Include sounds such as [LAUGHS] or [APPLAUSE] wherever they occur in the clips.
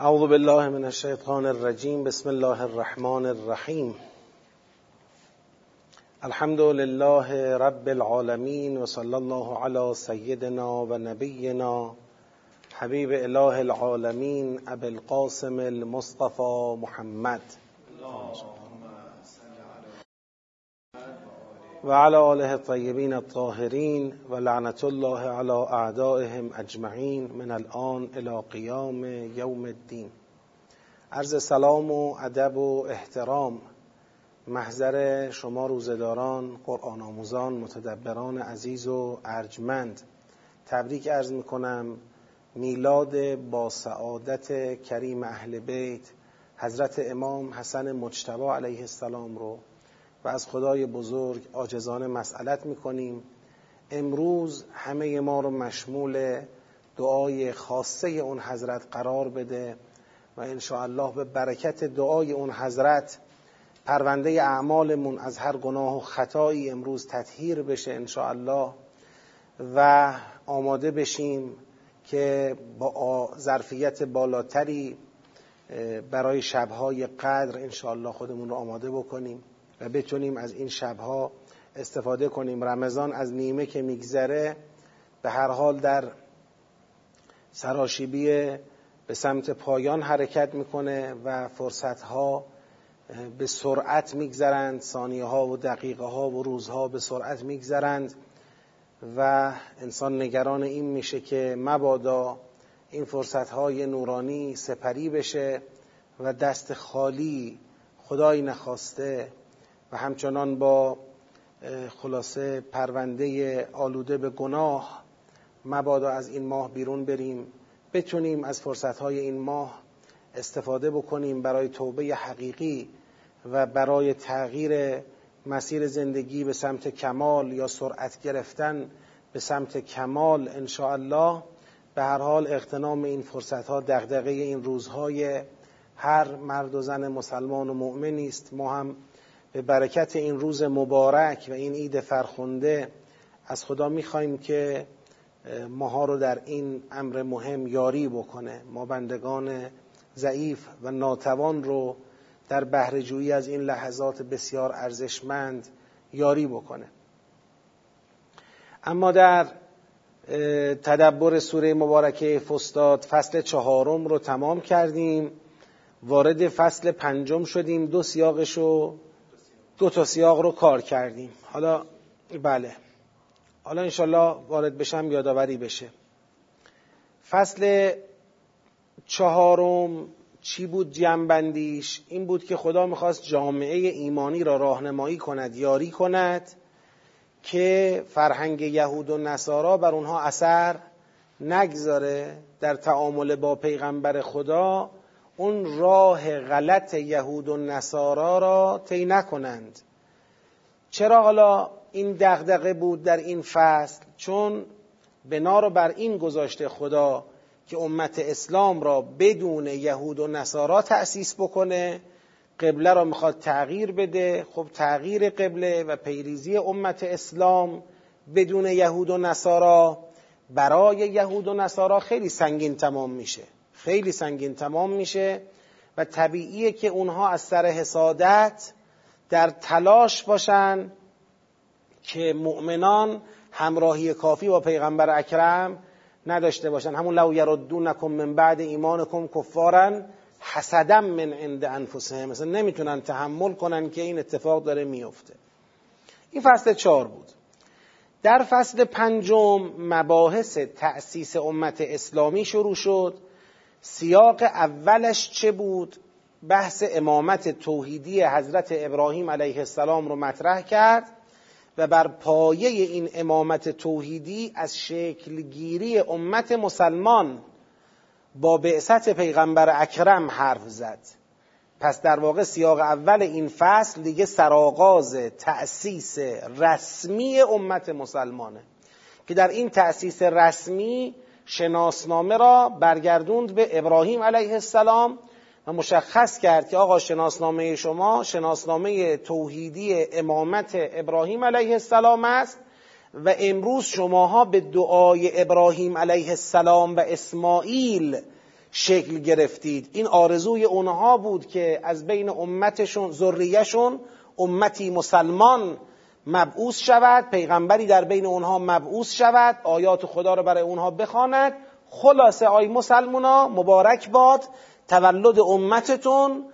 اعوذ بالله من الشیطان الرجیم بسم الله الرحمن الرحیم. الحمد لله رب العالمین و الله علی سیدنا و نبینا حبیب اله العالمین ابو القاسم المصطفى محمد و علی آله الطیبین الطاهرین و لعنت الله علی اعدائهم اجمعین من الان الى قیام یوم الدین. عرض سلام و ادب و احترام محضر شما روزداران قرآن آموزان متدبران عزیز و ارجمند. تبریک عرض می کنم میلاد با سعادت کریم اهل بیت حضرت امام حسن مجتبی علیه السلام رو و از خدای بزرگ آجزانه مسئلت می‌کنیم. امروز همه ما رو مشمول دعای خاصه اون حضرت قرار بده و الله به برکت دعای اون حضرت پرونده اعمالمون از هر گناه و خطایی امروز تطهیر بشه الله و آماده بشیم که با ظرفیت بالاتری برای شبهای قدر الله خودمون رو آماده بکنیم. و بتونیم از این شبها استفاده کنیم. رمضان از نیمه که میگذره به هر حال در سراشیبی به سمت پایان حرکت می‌کنه و فرصتها به سرعت میگذرند ثانیه ها و دقیقه ها و روزها به سرعت میگذرند و انسان نگران این میشه که مبادا این فرصت های نورانی سپری بشه و دست خالی خدایی نخواسته و همچنان با خلاصه پرونده آلوده به گناه مبادا از این ماه بیرون بریم. بتونیم از فرصتهای این ماه استفاده بکنیم برای توبه حقیقی و برای تغییر مسیر زندگی به سمت کمال یا سرعت گرفتن به سمت کمال الله به هر حال اغتنام این فرصت ها دغدغه این روزهای هر مرد و زن مسلمان و مؤمنی است. ما هم به برکت این روز مبارک و این عید فرخنده از خدا می‌خواهیم که ماها رو در این امر مهم یاری بکنه. ما بندگان ضعیف و ناتوان رو در بهرهجویی از این لحظات بسیار ارزشمند یاری بکنه. اما در تدبر سوره مبارکه فستاد فصل چهارم رو تمام کردیم. وارد فصل پنجم شدیم. دو سیاقش رو دو تا سیاق رو کار کردیم. حالا بله. حالا انشالله وارد بشم یادآوری بشه. فصل چهارم چی بود؟ جنبندیش. این بود که خدا می‌خواست جامعه ایمانی را راهنمایی کند یاری کند که فرهنگ یهود و نصارا بر اونها اثر نگذاره در تعامل با پیغمبر خدا. اون راه غلط یهود و نصارا را طی نکنند. چرا حالا این دغدغه بود در این فصل؟ چون بنا رو بر این گذاشته خدا که امت اسلام را بدون یهود و نصارا تأسیس بکنه قبله را می‌خواد تغییر بده. خب تغییر قبله و پیریزی امت اسلام بدون یهود و نصارا برای یهود و نصارا خیلی سنگین تمام میشه. خیلی سنگین تمام میشه و طبیعیه که اونها از سر حسادت در تلاش باشن که مؤمنان همراهی کافی با پیغمبر اکرم نداشته باشن. همون لو یردونکم من بعد ایمانکم کفارن حسدا من عند انفسهم. مثلا نمی‌تونن تحمل کنن که این اتفاق داره میفته. این فصل چهار بود. در فصل پنجم مباحث تأسیس امت اسلامی شروع شد. سیاق اولش چه بود؟ بحث امامت توحیدی حضرت ابراهیم علیه السلام رو مطرح کرد و بر پایه این امامت توحیدی از شکلگیری امت مسلمان با بعثت پیغمبر اکرم حرف زد. پس در واقع سیاق اول این فصل دیگه سرآغاز تأسیس رسمی امت مسلمانه که در این تأسیس رسمی شناسنامه را برگردوند به ابراهیم علیه السلام و مشخص کرد که آقا شناسنامه شما شناسنامه توحیدی امامت ابراهیم علیه السلام است و امروز شماها به دعای ابراهیم علیه السلام و اسماعیل شکل گرفتید. این آرزوی اونها بود که از بین امتشون ذریهشون امتی مسلمان مبعوث شود پیغمبری در بین اونها مبعوث شود آیات خدا رو برای اونها بخواند. خلاصه آی مسلمونا مبارک باد. تولد امتتون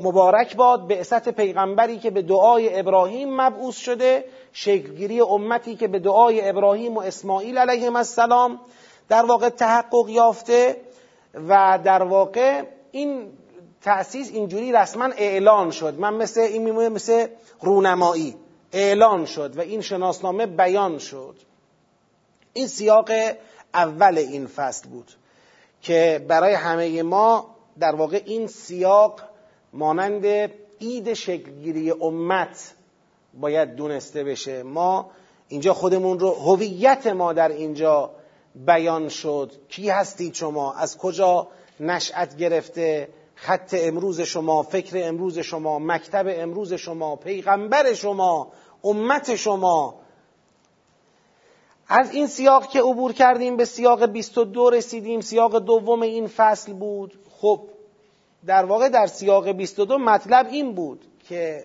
مبارک باد. بعثت پیغمبری که به دعای ابراهیم مبعوث شده شکلگیری امتی که به دعای ابراهیم و اسماعیل علیهم السلام در واقع تحقق یافته و در واقع این تأسیس اینجوری رسما اعلان شد. من مثل این میمونه مثل رونمایی. اعلان شد و این شناسنامه بیان شد. این سیاق اول این فصل بود که برای همه ما در واقع این سیاق مانند عید شکلگیری امت باید دونسته بشه. ما اینجا خودمون رو هویت ما در اینجا بیان شد. کی هستید شما؟ از کجا نشأت گرفته؟ خط امروز شما فکر امروز شما مکتب امروز شما پیغمبر شما امت شما. از این سیاق که عبور کردیم به سیاق 22 رسیدیم سیاق دوم این فصل بود. خب در واقع در سیاق 22 مطلب این بود که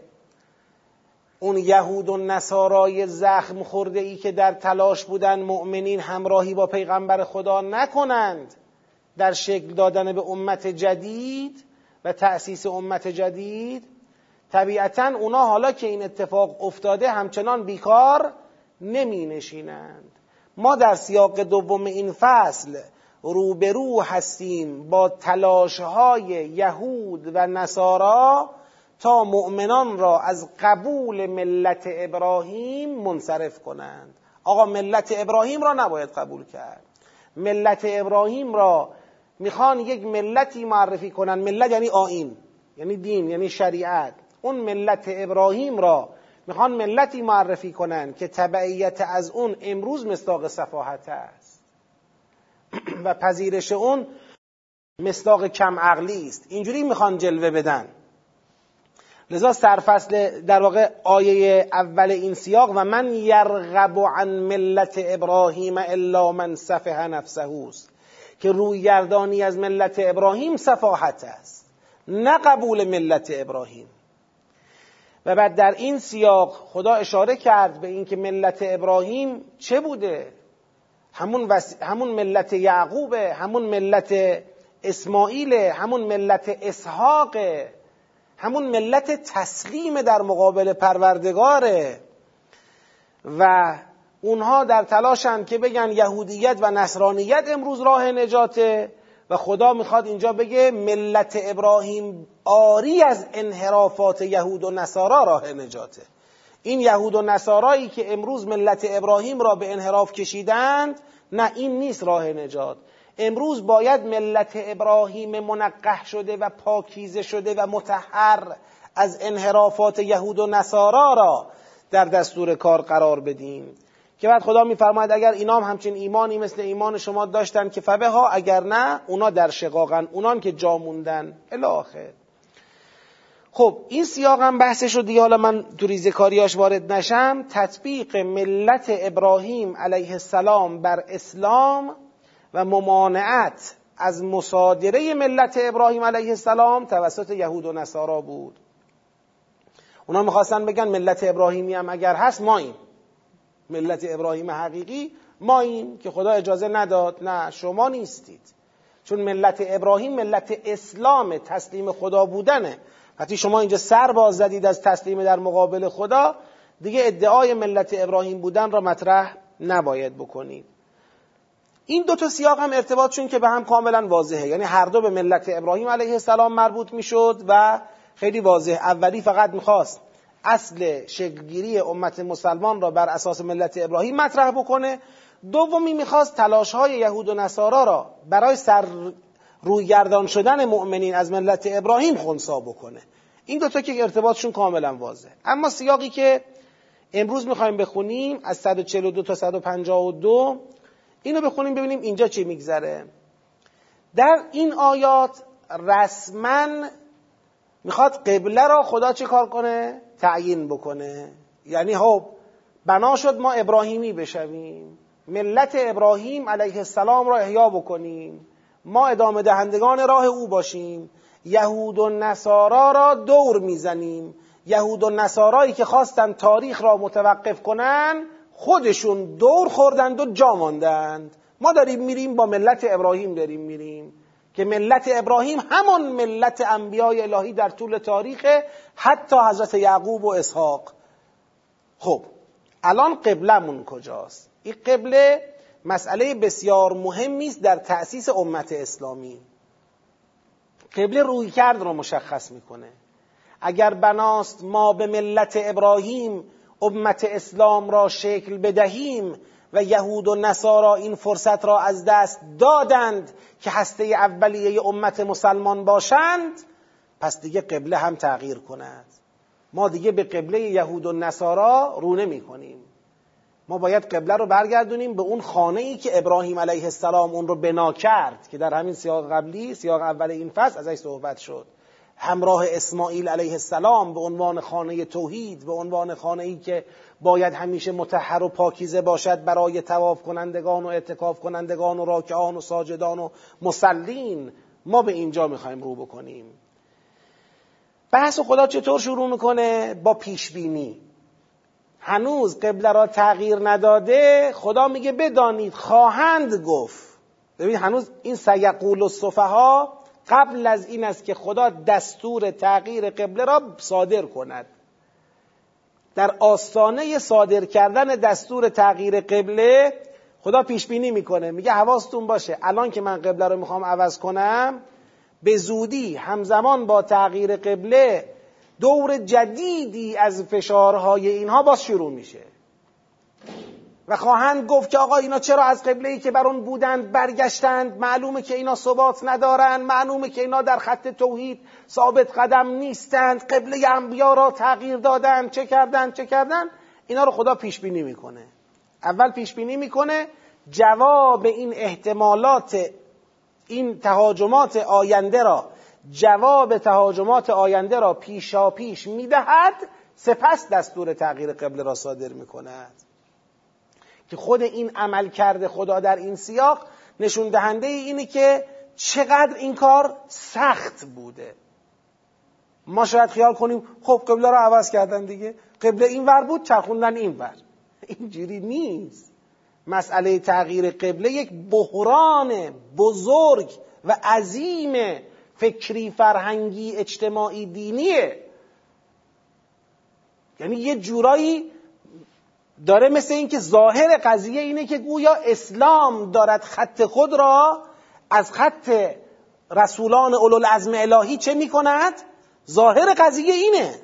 اون یهود و نصارای زخم خورده ای که در تلاش بودن مؤمنین همراهی با پیغمبر خدا نکنند در شکل دادن به امت جدید و تأسیس امت جدید طبیعتا اونا حالا که این اتفاق افتاده همچنان بیکار نمی نشینند ما در سیاق دوم این فصل روبرو هستیم با تلاش های یهود و نصارا تا مؤمنان را از قبول ملت ابراهیم منصرف کنند. آقا ملت ابراهیم را نباید قبول کرد. ملت ابراهیم را می‌خوان یک ملتی معرفی کنند ملت یعنی آین یعنی دین یعنی شریعت. اون ملت ابراهیم را می‌خوان ملتی معرفی کنند که تبعیت از اون امروز مصداق صفاحت است. [CLEARS THROAT] و پذیرش اون مصداق کم عقلی است. اینجوری می‌خوان جلوه بدن. لذا سرفصل در واقع آیه اول این سیاق و من یرغب عن ملت ابراهیم الا من صفح نفسه است. که رویگردانی از ملت ابراهیم صفاحت است نه قبول ملت ابراهیم. و بعد در این سیاق خدا اشاره کرد به اینکه ملت ابراهیم چه بوده؟ همون, وس... همون ملت یعقوبه همون ملت اسماعیل همون ملت اسحاقه همون ملت تسلیم در مقابل پروردگاره. و اونها در تلاشن که بگن یهودیت و نصرانیت امروز راه نجاته و خدا می‌خواد اینجا بگه ملت ابراهیم آری از انحرافات یهود و نصارا راه نجاته. این یهود و نصارایی که امروز ملت ابراهیم را به انحراف کشیدند نه این نیست راه نجات. امروز باید ملت ابراهیم منقح شده و پاکیزه شده و متحر از انحرافات یهود و نصارا را در دستور کار قرار بدیم. که بعد خدا میفرماید اگر اینام همچین ایمانی مثل ایمان شما داشتن که فبه ها اگر نه اونا در شقاقن اونان که جا موندن. الاخر خب این سیاق هم بحثش رو دیگه حالا من تو ریزکاریاش وارد نشم. تطبیق ملت ابراهیم علیه السلام بر اسلام و ممانعت از مصادره ملت ابراهیم علیه السلام توسط یهود و نصارا بود. اونا می‌خواستن بگن ملت ابراهیمی هم اگر هست ما این ملت ابراهیم حقیقی ما این که خدا اجازه نداد نه شما نیستید. چون ملت ابراهیم ملت اسلام تسلیم خدا بودنه. وقتی شما اینجا سر باز زدید از تسلیم در مقابل خدا دیگه ادعای ملت ابراهیم بودن را مطرح نباید بکنید. این دو تا سیاق هم ارتباطشون که به هم کاملا واضحه. یعنی هر دو به ملت ابراهیم علیه السلام مربوط می‌شد و خیلی واضح. اولی فقط می‌خواست اصل شکلگیری امت مسلمان را بر اساس ملت ابراهیم مطرح بکنه. دومی می‌خواست تلاش های یهود و نصارا را برای سر رویگردان شدن مؤمنین از ملت ابراهیم خونسا بکنه. این دوتا که ارتباطشون کاملا واضح اما سیاقی که امروز می‌خوایم بخونیم از 142 تا 152 اینو بخونیم ببینیم اینجا چه میگذره. در این آیات رسما می‌خواد قبله را خدا چه کار کنه؟ تعیین بکنه. یعنی خب بنا شد ما ابراهیمی بشویم. ملت ابراهیم علیه السلام را احیا بکنیم. ما ادامه دهندگان راه او باشیم. یهود و نصارا را دور می‌زنیم. یهود و نصارایی که خواستن تاریخ را متوقف کنن خودشون دور خوردند و جا ماندند. ما داریم میریم با ملت ابراهیم داریم میریم. که ملت ابراهیم همان ملت انبیای الهی در طول تاریخ حتی حضرت یعقوب و اسحاق. خب الان قبلمون کجاست؟ این قبله مسئله بسیار مهمی است در تأسیس امت اسلامی. قبله روی کرد رو مشخص می‌کنه. اگر بناست ما به ملت ابراهیم امت اسلام را شکل بدهیم و یهود و نصارا این فرصت را از دست دادند که هسته اولیه امت مسلمان باشند پس دیگه قبله هم تغییر کند. ما دیگه به قبله یهود و نصارا رو نمی کنیم. ما باید قبله رو برگردونیم به اون خانه ای که ابراهیم علیه السلام اون رو بنا کرد که در همین سیاق قبلی سیاق اول این فصل ازش صحبت شد. همراه اسماعیل علیه السلام به عنوان خانه توحید به عنوان خانه ای که باید همیشه متحر و پاکیزه باشد برای تواف کنندگان و اعتکاف کنندگان و راکعان و ساجدان و مسلین. ما به اینجا می‌خوایم رو بکنیم. بحث خدا چطور شروع می‌کنه؟ با پیشبینی. هنوز قبله را تغییر نداده خدا میگه بدانید خواهند گفت. ببین هنوز این سیقول و ها قبل از این است که خدا دستور تغییر قبله را صادر کند. در آستانه صادر کردن دستور تغییر قبله خدا پیش بینی می‌کنه میگه حواستون باشه الان که من قبله رو می‌خوام عوض کنم به زودی همزمان با تغییر قبله دور جدیدی از فشارهای اینها باز شروع میشه. و خواهند گفت که آقا اینا چرا از قبله ای که بر اون بودند برگشتند؟ معلومه که اینا ثبات ندارند معلومه که اینا در خط توحید ثابت قدم نیستند. قبله انبیا را تغییر دادند چه کردند چه کردند اینا رو خدا پیش بینی می‌کنه. اول پیش بینی می‌کنه جواب این احتمالات این تهاجمات آینده را جواب تهاجمات آینده را پیشا پیش می‌دهد سپس دستور تغییر قبله را صادر می‌کند. که خود این عمل کرده خدا در این سیاق نشون دهنده اینه که چقدر این کار سخت بوده. ما شاید خیال کنیم خب قبله را عوض کردن دیگه. قبله این ور بود چرخوندن این ور. [LAUGHS] اینجوری نیست. مسئله تغییر قبله یک بحران بزرگ و عظیم فکری فرهنگی اجتماعی دینیه. یعنی یه جورایی داره مثل اینکه ظاهر قضیه اینه که گویا اسلام دارد خط خود را از خط رسولان اولوالعزم الهی چه می‌کند؟ ظاهر قضیه اینه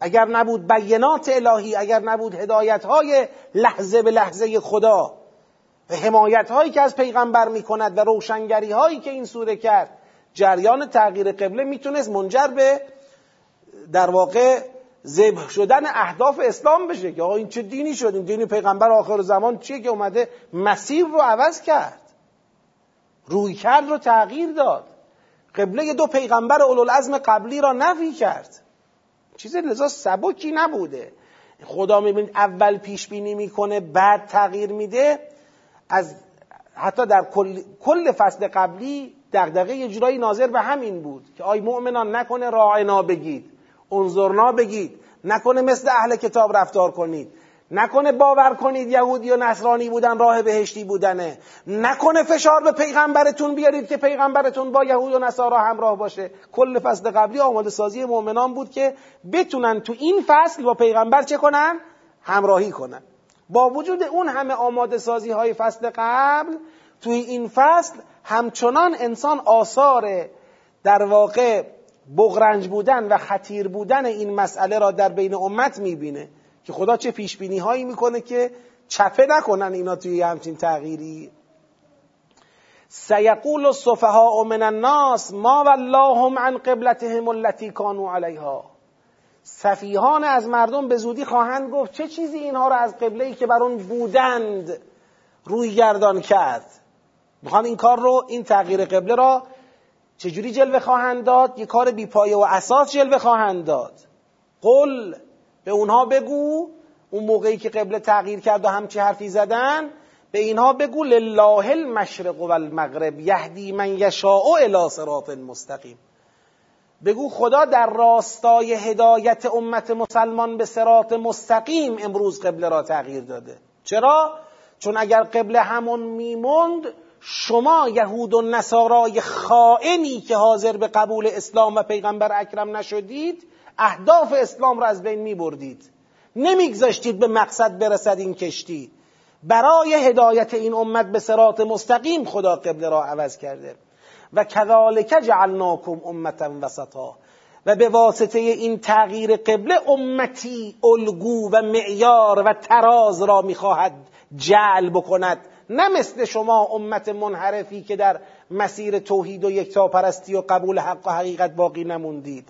اگر نبود بینات الهی اگر نبود هدایت های لحظه به لحظه خدا و حمایت هایی که از پیغمبر می‌کند و روشنگری هایی که این سوره کرد جریان تغییر قبله می‌تونست منجر به در واقع ذبح شدن اهداف اسلام بشه که آقا این چه دینی شد؟ این دین پیغمبر آخر زمان چیه که اومده مسیر رو عوض کرد؟ روی کرد رو تغییر داد. قبله دو پیغمبر اولوالعزم قبلی را نفی کرد. چیز لذا سبکی نبوده. خدا می‌بینید اول پیش بینی می‌کنه بعد تغییر میده. از حتی در کل, کل فصل قبلی دغدغه یه جورایی ناظر به همین بود که آی مؤمنان نکنه راعنا بگید. انظرنا بگید. نکنه مثل اهل کتاب رفتار کنید. نکنه باور کنید یهودی و نصرانی بودن راه بهشتی بودنه. نکنه فشار به پیغمبرتون بیارید که پیغمبرتون با یهود و نصارا همراه باشه. کل فصل قبلی آماده سازی مؤمنان بود که بتونن تو این فصل با پیغمبر چه کنن؟ همراهی کنن. با وجود اون همه آماده سازی های فصل قبل توی این فصل همچنان انسان آثار در واقع بغرنج بودن و خطیر بودن این مسئله را در بین امت می‌بینه. که خدا چه پیش بینی هایی می‌کنه که چپه نکنن اینا توی همچین تغییری. سیقول الصفهاء من الناس ما واللهم عن قبلتهم التي كانوا علیها سفیهان از مردم به زودی خواهند گفت چه چیزی اینها را از قبله ای که بر اون بودند روی گردان کرد. می‌خوان این کار رو این تغییر قبله را چجوری جلوه خواهند داد؟ یه کار بیپایه و اساس جلوه خواهند داد. قل به اونها بگو اون موقعی که قبله تغییر کرد و همچی حرفی زدن به اینها بگو لله المشرق و المغرب یهدی من یشاء الی صراط مستقیم. بگو خدا در راستای هدایت امت مسلمان به صراط مستقیم امروز قبله را تغییر داده. چرا؟ چون اگر قبله همون میموند شما یهود و نصارای خائنی که حاضر به قبول اسلام و پیغمبر اکرم نشدید اهداف اسلام را از بین می بردید نمیگذاشتید به مقصد برسد این کشتی. برای هدایت این امت به سرات مستقیم خدا قبله را عوض کرده. و کذالک جعلناکم امتا وسطا. و به واسطه این تغییر قبله امتی الگو و معیار و تراز را می‌خواهد جعل بکند. نه مثل شما امت منحرفی که در مسیر توحید و یکتاپرستی و قبول حق و حقیقت باقی نموندید.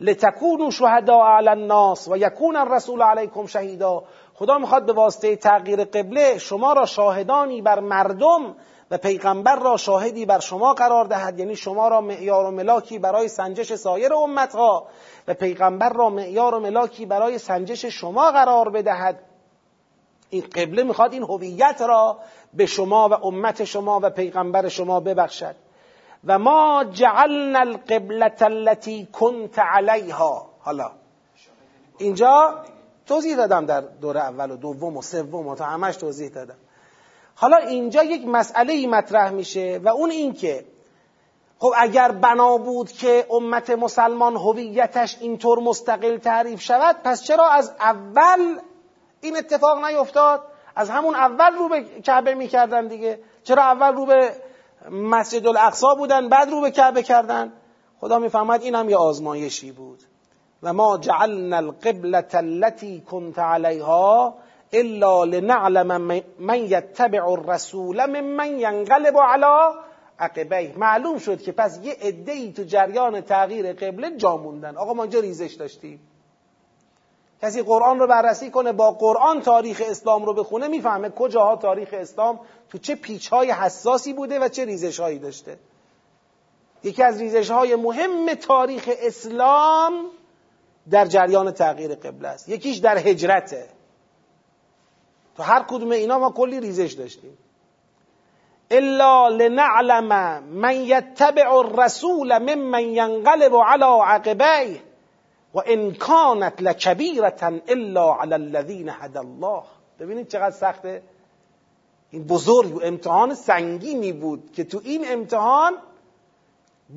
لتکونوا شهداء علی الناس و یکون الرسول علیکم شهیدا. خدا می‌خواد به واسطه تغییر قبله شما را شاهدانی بر مردم و پیغمبر را شاهدی بر شما قرار دهد. یعنی شما را معیار و ملاکی برای سنجش سایر امتها و پیغمبر را معیار و ملاکی برای سنجش شما قرار بدهد. این قبله می‌خواد این هویت را به شما و امت شما و پیغمبر شما ببخشد. و ما جعلنا القبلة التي كنت علیها حالا اینجا توضیح دادم در دور اول و دوم و سوم و تا همش توضیح دادم. حالا اینجا یک مسئله ای مطرح میشه و اون این که خب اگر بنا بود که امت مسلمان هویتش اینطور مستقل تعریف شود پس چرا از اول این اتفاق نیفتاد؟ از همون اول رو به کعبه می‌کردن دیگه. چرا اول رو به مسجد الاقصا بودن بعد رو به کعبه کردن؟ خدا می‌فهمد این هم یه آزمایشی بود. و ما جعلنا القبلة التي كنت عليها الا لنعلم من يتبع الرسول ممن ينقلب على عقبه معلوم شد که پس یه عده تو جریان تغییر قبله جا موندن. آقا ما اینجا ریزش داشتیم. کسی قرآن رو بررسی کنه با قرآن تاریخ اسلام رو بخونه می‌فهمه کجاها تاریخ اسلام تو چه پیچ های حساسی بوده و چه ریزش هایی داشته. یکی از ریزش های مهم تاریخ اسلام در جریان تغییر قبله است. یکیش در هجرته. تو هر کدوم اینا ما کلی ریزش داشتیم. الا لنعلم من یتبع الرسول ممن ینقلب على عقبیه. و ان کانت لکبیرتا الا علی الذین هدى الله. ببینید چقدر سخته؟ این بزرگ و امتحان سنگینی بود که تو این امتحان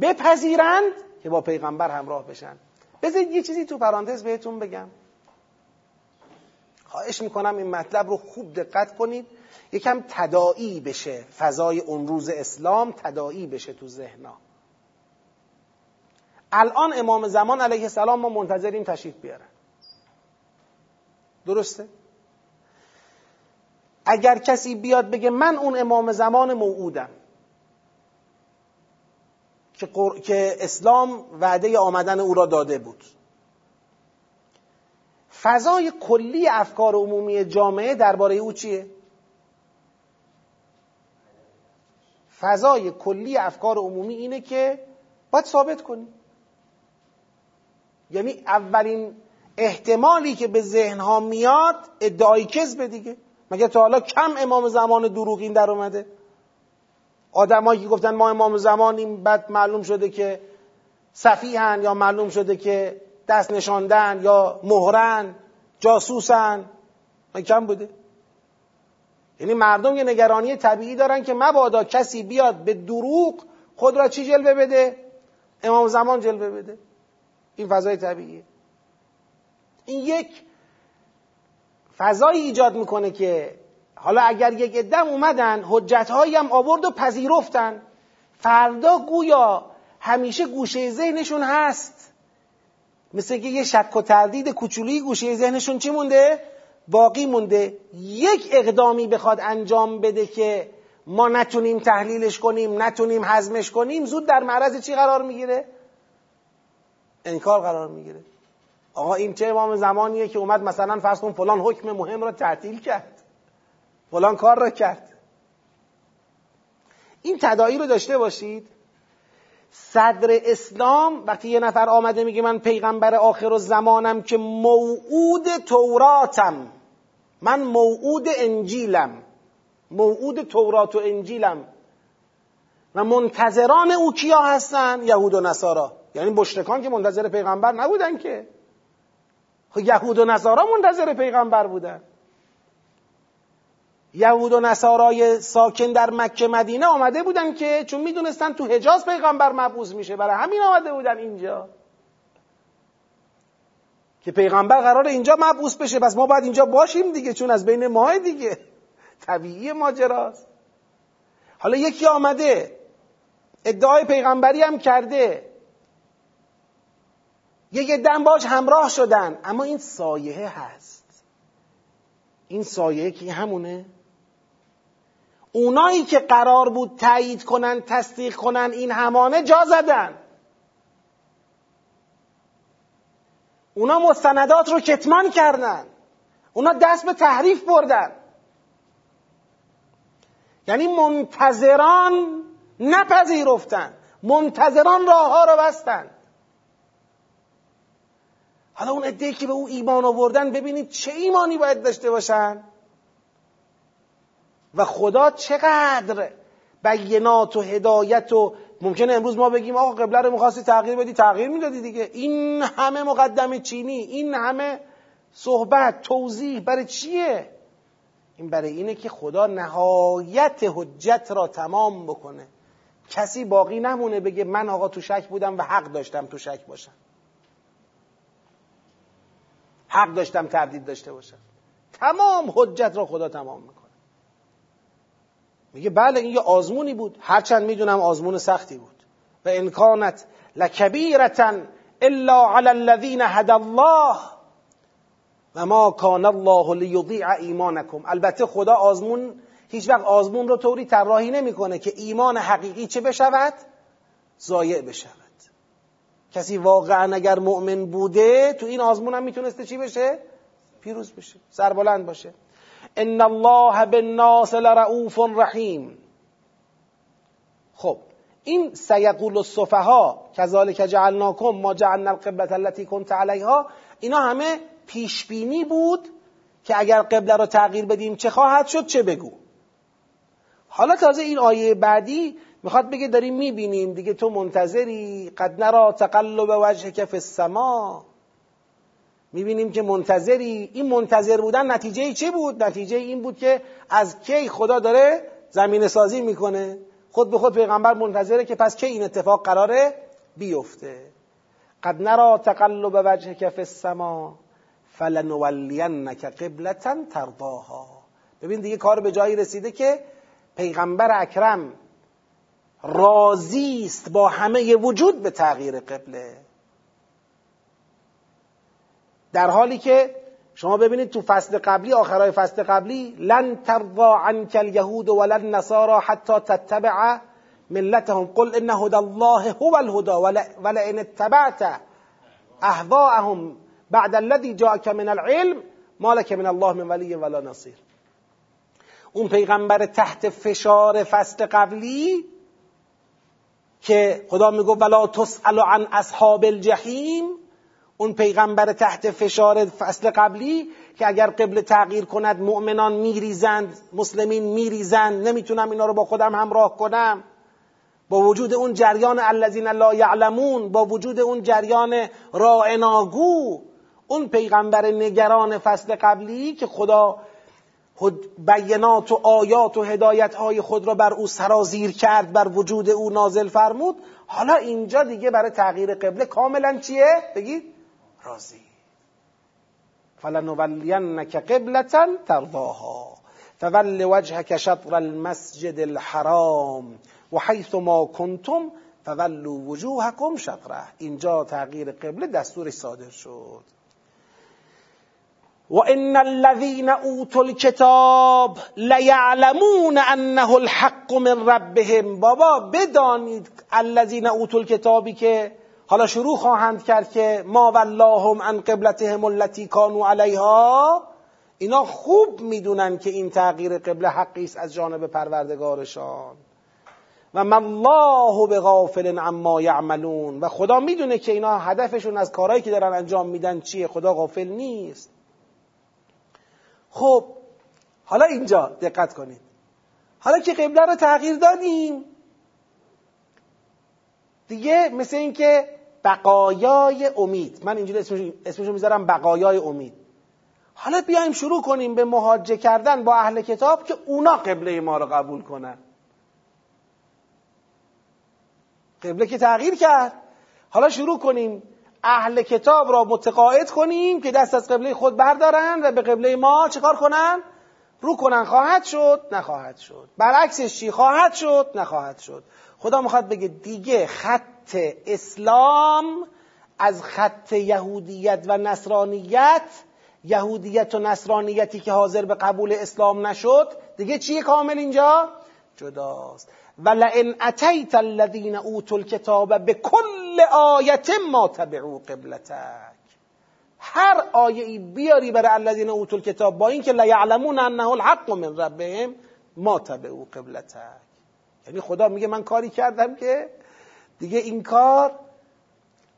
بپذیرند که با پیغمبر همراه بشن. بذارید یه چیزی تو پرانتز بهتون بگم. خواهش می‌کنم این مطلب رو خوب دقت کنید. یکم تداعی بشه. فضای اون روز اسلام تداعی بشه تو ذهنا الان امام زمان علیه السلام ما منتظریم تشریف بیارن درسته؟ اگر کسی بیاد بگه من اون امام زمان موعودم که, که اسلام وعده آمدن او را داده بود فضای کلی افکار عمومی جامعه درباره او چیه؟ فضای کلی افکار عمومی اینه که باید ثابت کنی یعنی اولین احتمالی که به ذهنها میاد ادعای کذب دیگه. مگه تا حالا کم امام زمان دروغین در اومده؟ آدمایی که گفتن ما امام زمانیم بعد معلوم شده که صفیحن یا معلوم شده که دست نشاندن یا مهرن جاسوسن. کم بوده؟ یعنی مردم یه نگرانی طبیعی دارن که مبادا کسی بیاد به دروغ خود را چی جلوه بده؟ امام زمان جلوه بده. این فضای طبیعیه این یک فضایی ایجاد می‌کنه که حالا اگر یک ادم اومدن حجتهایی هم آورد و پذیرفتن فردا گویا همیشه گوشه ذهنشون هست مثل که یه شک و تردید کوچولی گوشه ذهنشون چی مونده؟ باقی مونده یک اقدامی بخواد انجام بده که ما نتونیم تحلیلش کنیم نتونیم حزمش کنیم زود در معرض چی قرار می‌گیره؟ انکار قرار می‌گیره. آقا این چه امام زمانیه که اومد مثلا فرض کن فلان حکم مهم را تعطیل کرد. فلان کار را کرد. این تداعی رو داشته باشید. صدر اسلام وقتی یه نفر آمده میگه من پیغمبر آخر و زمانم که موعود توراتم. من موعود انجیلم. موعود تورات و انجیلم. و منتظران او کیا هستن؟ یهود و نصارا. یعنی مشرکان که منتظر پیغمبر نبودن که. خب یهود و نصارا منتظر پیغمبر بودن. یهود و نصارای ساکن در مکه مدینه آمده بودن که چون می‌دونستن تو حجاز پیغمبر مبعوث میشه. برای همین آمده بودن اینجا. که پیغمبر قرار اینجا مبعوث بشه. پس ما باید اینجا باشیم دیگه چون از بین ماه دیگه. طبیعی ماجراست. حالا یکی آمده. ادعای پیغمبری هم کرده. یک دم باش همراه شدن. اما این سایه هست. این سایه که همونه؟ اونایی که قرار بود تایید کنن تصدیق کنن این همانه جا زدن. اونا مستندات رو کتمان کردن. اونا دست به تحریف بردن. یعنی منتظران نپذیرفتن منتظران راه ها رو بستن حالا اون عده که به او ایمان آوردن ببینید چه ایمانی باید داشته باشن؟ و خدا چقدر بینات و هدایت و ممکنه امروز ما بگیم آقا قبله رو می‌خواستی تغییر بدی تغییر می‌دادی دیگه. این همه مقدم چینی این همه صحبت توضیح برای چیه؟ این برای اینه که خدا نهایت حجت را تمام بکنه. کسی باقی نمونه بگه من آقا تو شک بودم و حق داشتم تو شک باشم. حق داشتم تردید داشته باشم. تمام حجت را خدا تمام می‌کنه. میگه بله این یه آزمونی بود. هرچند می‌دونم آزمون سختی بود. و انکانت لکبیرتا الا علی الذین هدى الله و ما کان الله لیضیع ایمانکم. البته خدا آزمون هیچ وقت آزمون رو طوری طراحی نمی‌کنه که ایمان حقیقی چه بشود؟ ضایع بشود. کسی واقعا اگر مؤمن بوده تو این آزمون هم می‌تونسته چی بشه؟ پیروز بشه سربلند باشه. ان الله بالناس لرؤوف رحیم. خب این سیقول الصفها کذالک جعلناکم ما جعلنا القبلة التي كنت علیها اینا همه پیشبینی بود که اگر قبله رو تغییر بدیم چه خواهد شد؟ چه بگو. حالا تازه این آیه بعدی می‌خواد بگه داریم می‌بینیم دیگه تو منتظری؟ قد نرا تقلب وجه فی السما. می‌بینیم که منتظری. این منتظر بودن نتیجه چه بود؟ نتیجه این بود که از کی خدا داره زمین سازی می‌کنه. خود به خود پیغمبر منتظره که پس کی این اتفاق قراره بیفته. قد نرا تقلب وجه فی السما فلنولینک قبلتا ترضاها. ببین دیگه کار به جایی رسیده که پیغمبر اکرم راضی است با همه وجود به تغییر قبله. در حالی که شما ببینید تو فصل قبلی آخرای فصل قبلی لن ترضا عنک الیهود ولا النصارى حتی تتبع ملتهم. قل ان هدى الله هو الهدى ولئن اتبعت اهواءهم بعد الذي جاءك من العلم ما لك من الله من ولی ولا نصیر اون پیغمبر تحت فشار فصل قبلی که خدا میگو ولا تسأل عن اصحاب الجحیم اون پیغمبر تحت فشار فصل قبلی که اگر قبل تغییر کند مؤمنان میریزند مسلمین میریزند نمی‌تونم اینا رو با خودم همراه کنم. با وجود اون جریان الذین لا یعلمون با وجود اون جریان رائناگو اون پیغمبر نگران فصل قبلی که خدا بینات و آیات و هدایت های خود را بر او سرازیر کرد بر وجود او نازل فرمود. حالا اینجا دیگه برای تغییر قبله کاملا چیه؟ بگید. راضی. فلنولینک قبلتا ترضاها. فول وجهك شطر المسجد الحرام. و حیث ما کنتم فولوا وجوهکم شطره. اینجا تغییر قبله دستورش صادر شد. و ان الذين اوتوا الكتاب لیعلمون انه الحق من ربهم۔ بابا بدانید الذين اوتوا الكتابی که حالا شروع خواهند کرد که ما واللهم عن قبلتهم التي كانوا علیها اینا خوب می‌دونن که این تغییر قبله حقی است از جانب پروردگارشان. و ما الله به غافل عما یعملون. و خدا می‌دونه که اینا هدفشون از کارهایی که دارن انجام میدن چیه. خدا غافل نیست. خب حالا اینجا دقت کنید. حالا که قبله رو تغییر دادیم. دیگه مثل اینکه بقایای امید. من اینجوری اسمشو, اسمشو می‌ذارم بقایای امید. حالا بیایم شروع کنیم به مهاجه کردن با اهل کتاب که اونا قبله ما رو قبول کنن. قبله که تغییر کرد. حالا شروع کنیم. اهل کتاب را متقاعد کنیم که دست از قبله خود بردارن و به قبله ما چکار کنن؟ رو کنن. خواهد شد؟ نخواهد شد. برعکسش چی؟ خواهد شد؟ نخواهد شد. خدا می‌خواد بگه دیگه خط اسلام از خط یهودیت و نصرانیت یهودیت و نصرانیتی که حاضر به قبول اسلام نشد دیگه چیه کامل اینجا؟ جداست. ولئن اتیت الذین اوتوا الکتاب به کل آیت ما تبعو قبلتک هر آیه ای بیاری برای الذین اوتوا الکتاب با اینکه لا یعلمون انه الحق من ربهم ما تبعو قبلتک. یعنی خدا میگه من کاری کردم که دیگه این کار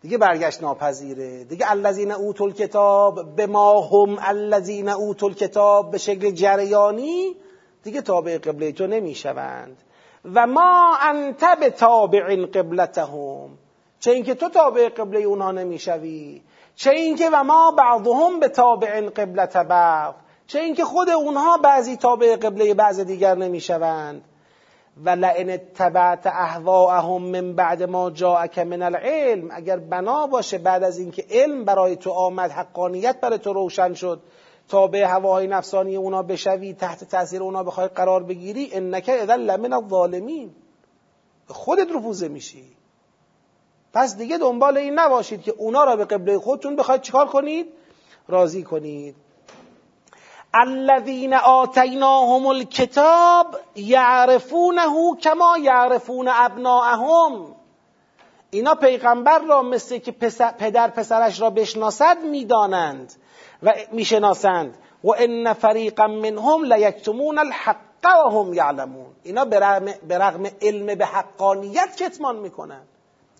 دیگه برگشت ناپذیره. دیگه الذین اوتوا الکتاب به ما هم الذین اوتوا الکتاب به شکل جریانی دیگه تابع قبله تو نمی‌شوند. و ما انت به تابع قبلتهم. چه اینکه تو تابع قبله اونها نمی‌شوی چه اینکه و ما بعضهم به تابع قبلت بعض چه اینکه خود اونها بعضی تابع قبله بعض دیگر نمی‌شوند. و لئن اتبعت اهواءهم من بعد ما جاءک من العلم اگر بنا باشه بعد از اینکه علم برای تو آمد حقانیت برای تو روشن شد تا به هواهای نفسانی اونا بشوی تحت تاثیر اونا بخوای قرار بگیری انک اذا لمن الظالمین. به خودت رفوزه میشی. پس دیگه دنبال این نباشید که اونا را به قبله خودتون بخواید چیکار کنید؟ راضی کنید. الذین آتیناهم الکتاب یعرفونه کما یعرفون ابناءهم. اینا پیغمبر را مثل که پدر پسرش را بشناسد می‌دانند و می‌شناسند. و ان فریقا منهم لیکتمون الحق و هم یعلمون. اینا به رغم علم به حقانیت کتمان می‌کنن.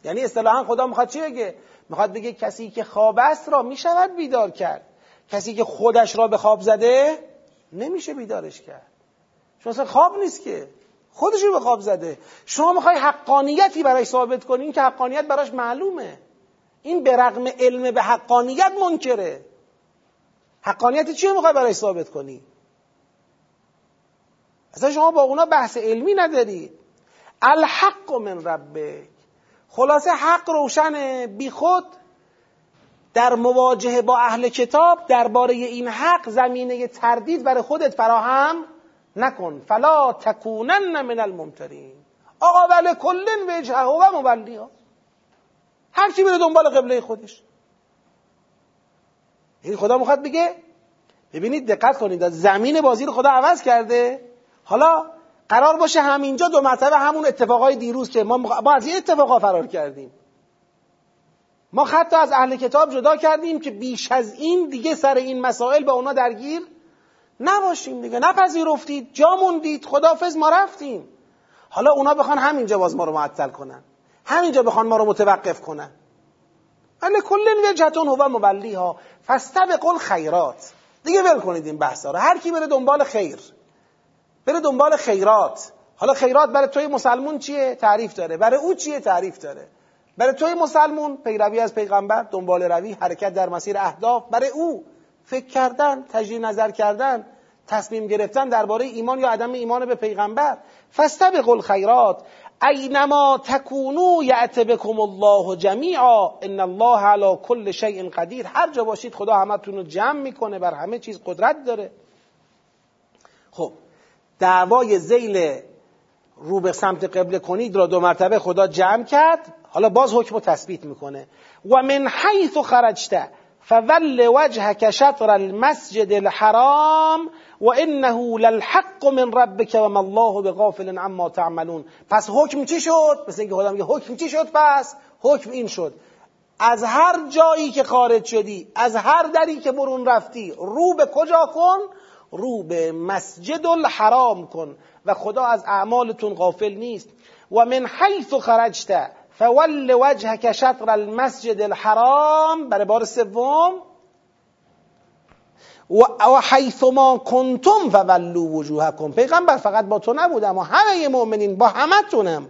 یعنی اصطلاحا خدا می‌خواد چی بگه؟ می‌خواد بگه کسی که خواب است را می‌شود بیدار کرد. کسی که خودش را به خواب زده نمیشه بیدارش کرد. چون اصلا خواب نیست که. خودش رو به خواب زده. شما می‌خوای حقانیتی برای ثابت کنین که حقانیت براش معلومه. این به رغم علم به حقانیت منکره. حقانیت چی می‌خوای برای ثابت کنی؟ اصلا شما با اونا بحث علمی ندارید الحق من ربک. خلاصه حق روشن بی خود در مواجهه با اهل کتاب درباره این حق زمینه تردید برای خودت فراهم نکن. فلا تکونن من الممترین. آقا ولی کلن وجهه و مبلی ها هر کی بره دنبال قبله خودش. این خدا می‌خواد بگه ببینید دقت کنید زمین بازی رو خدا عوض کرده. حالا قرار باشه همینجا دو مرتبه همون اتفاقای دیروز که ما, ما از این اتفاقا فرار کردیم. ما خط از اهل کتاب جدا کردیم که بیش از این دیگه سر این مسائل به اونا درگیر نباشیم دیگه. نپذیرفتید. جا موندید. خدافز ما رفتیم. حالا اونا بخوان همینجا باز ما رو معطل کنن. همینجا بخوان ما رو متوقف کنن. ولی کلن وجهتون هو مبلی ها فاستبقوا خیرات دیگه ول کنید این بحثا رو. هر کی بره دنبال خیر. بره دنبال خیرات. حالا خیرات برای توی مسلمون چیه؟ تعریف داره. برای او چیه؟ تعریف داره. برای توی مسلمون پیروی از پیغمبر دنبال روی حرکت در مسیر اهداف. برای او فکر کردن تجدید نظر کردن تصمیم گرفتن درباره ایمان یا عدم ایمان به پیغمبر. فاستبقوا الخیرات. اینما تکونو یعت بکم الله جمیعا. ان الله علی کل شیء قدیر. هر جا باشید خدا همتون رو جمع می‌کنه بر همه چیز قدرت داره. خب دعوای زیل رو به سمت قبله کنید را دو مرتبه خدا جمع کرد. حالا باز حکم تثبیت می‌کنه. و من حیث خرجت فول وجهك شطر المسجد الحرام و انه للحق من ربك و ما الله بغافل عما تعملون. پس حکم چی شد؟ مثل اینکه خدا میگه حکم چی شد؟ پس حکم این شد. از هر جایی که خارج شدی از هر دری که برون رفتی رو به کجا کن؟ رو به مسجد الحرام کن و خدا از اعمالتون غافل نیست. و من حیث خرجت فول وجهك شطر المسجد الحرام برای بار سوم. و حیث ما کنتم فولو وجوهکم. پیغمبر فقط با تو نبود اما همه مؤمنین با همتونم.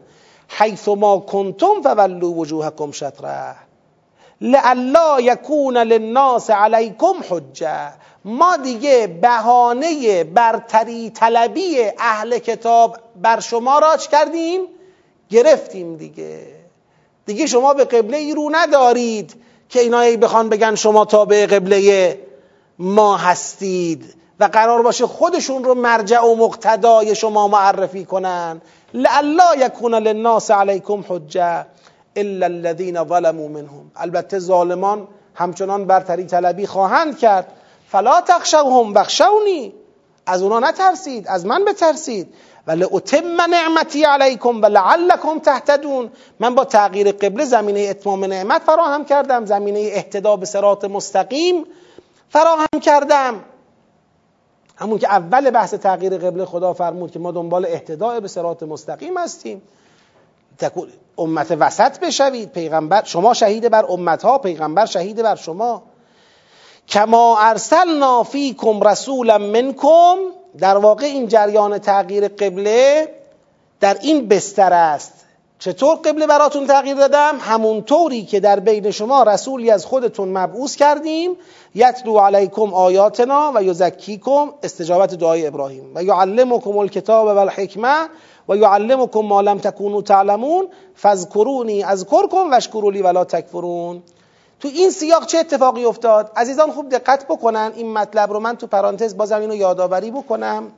حیث ما کنتم فولو وجوهکم شطره. لعلا یکون للناس علیکم حجه ما دیگه بهانه برتری طلبی اهل کتاب بر شما راج کردیم گرفتیم دیگه. دیگه شما به قبله ای رو ندارید که اینا بخوان بگن شما تابع قبله ما هستید و قرار باشه خودشون رو مرجع و مقتدای شما معرفی کنن. لعلا یکون للناس علیکم حجه الا الذين ظلموا منهم. البته ظالمان همچنان برتری طلبی خواهند کرد. فلا تخشوهم بخشونی. از اونا نترسید از من بترسید. ولی اتم نعمتی علیکم و لعلکم تهتدون. من با تغییر قبله زمینه اتمام نعمت فراهم کردم زمینه اهتدا به سرات مستقیم فراهم کردم. همون که اول بحث تغییر قبله خدا فرمود که ما دنبال اهتداء به سرات مستقیم هستیم. امت وسط بشوید پیغمبر شما شهید بر امت ها پیغمبر شهید بر شما. کما ارسلنا فیکم رسولا منکم در واقع این جریان تغییر قبله در این بستر است. چطور قبله براتون تغییر دادم؟ همون طوری که در بین شما رسولی از خودتون مبعوث کردیم. یتلو علیکم آیاتنا و یزکیکم استجابت دعای ابراهیم. و یعلمکم الکتاب و الحکمه و یعلمکم ما لم تکونوا تعلمون. فذکرونی اذکرکم واشکروا لی ولا تکفرون. تو این سیاق چه اتفاقی افتاد؟ عزیزان خوب دقت بکنن. این مطلب رو من تو پرانتز بازم اینو یادآوری بکنم.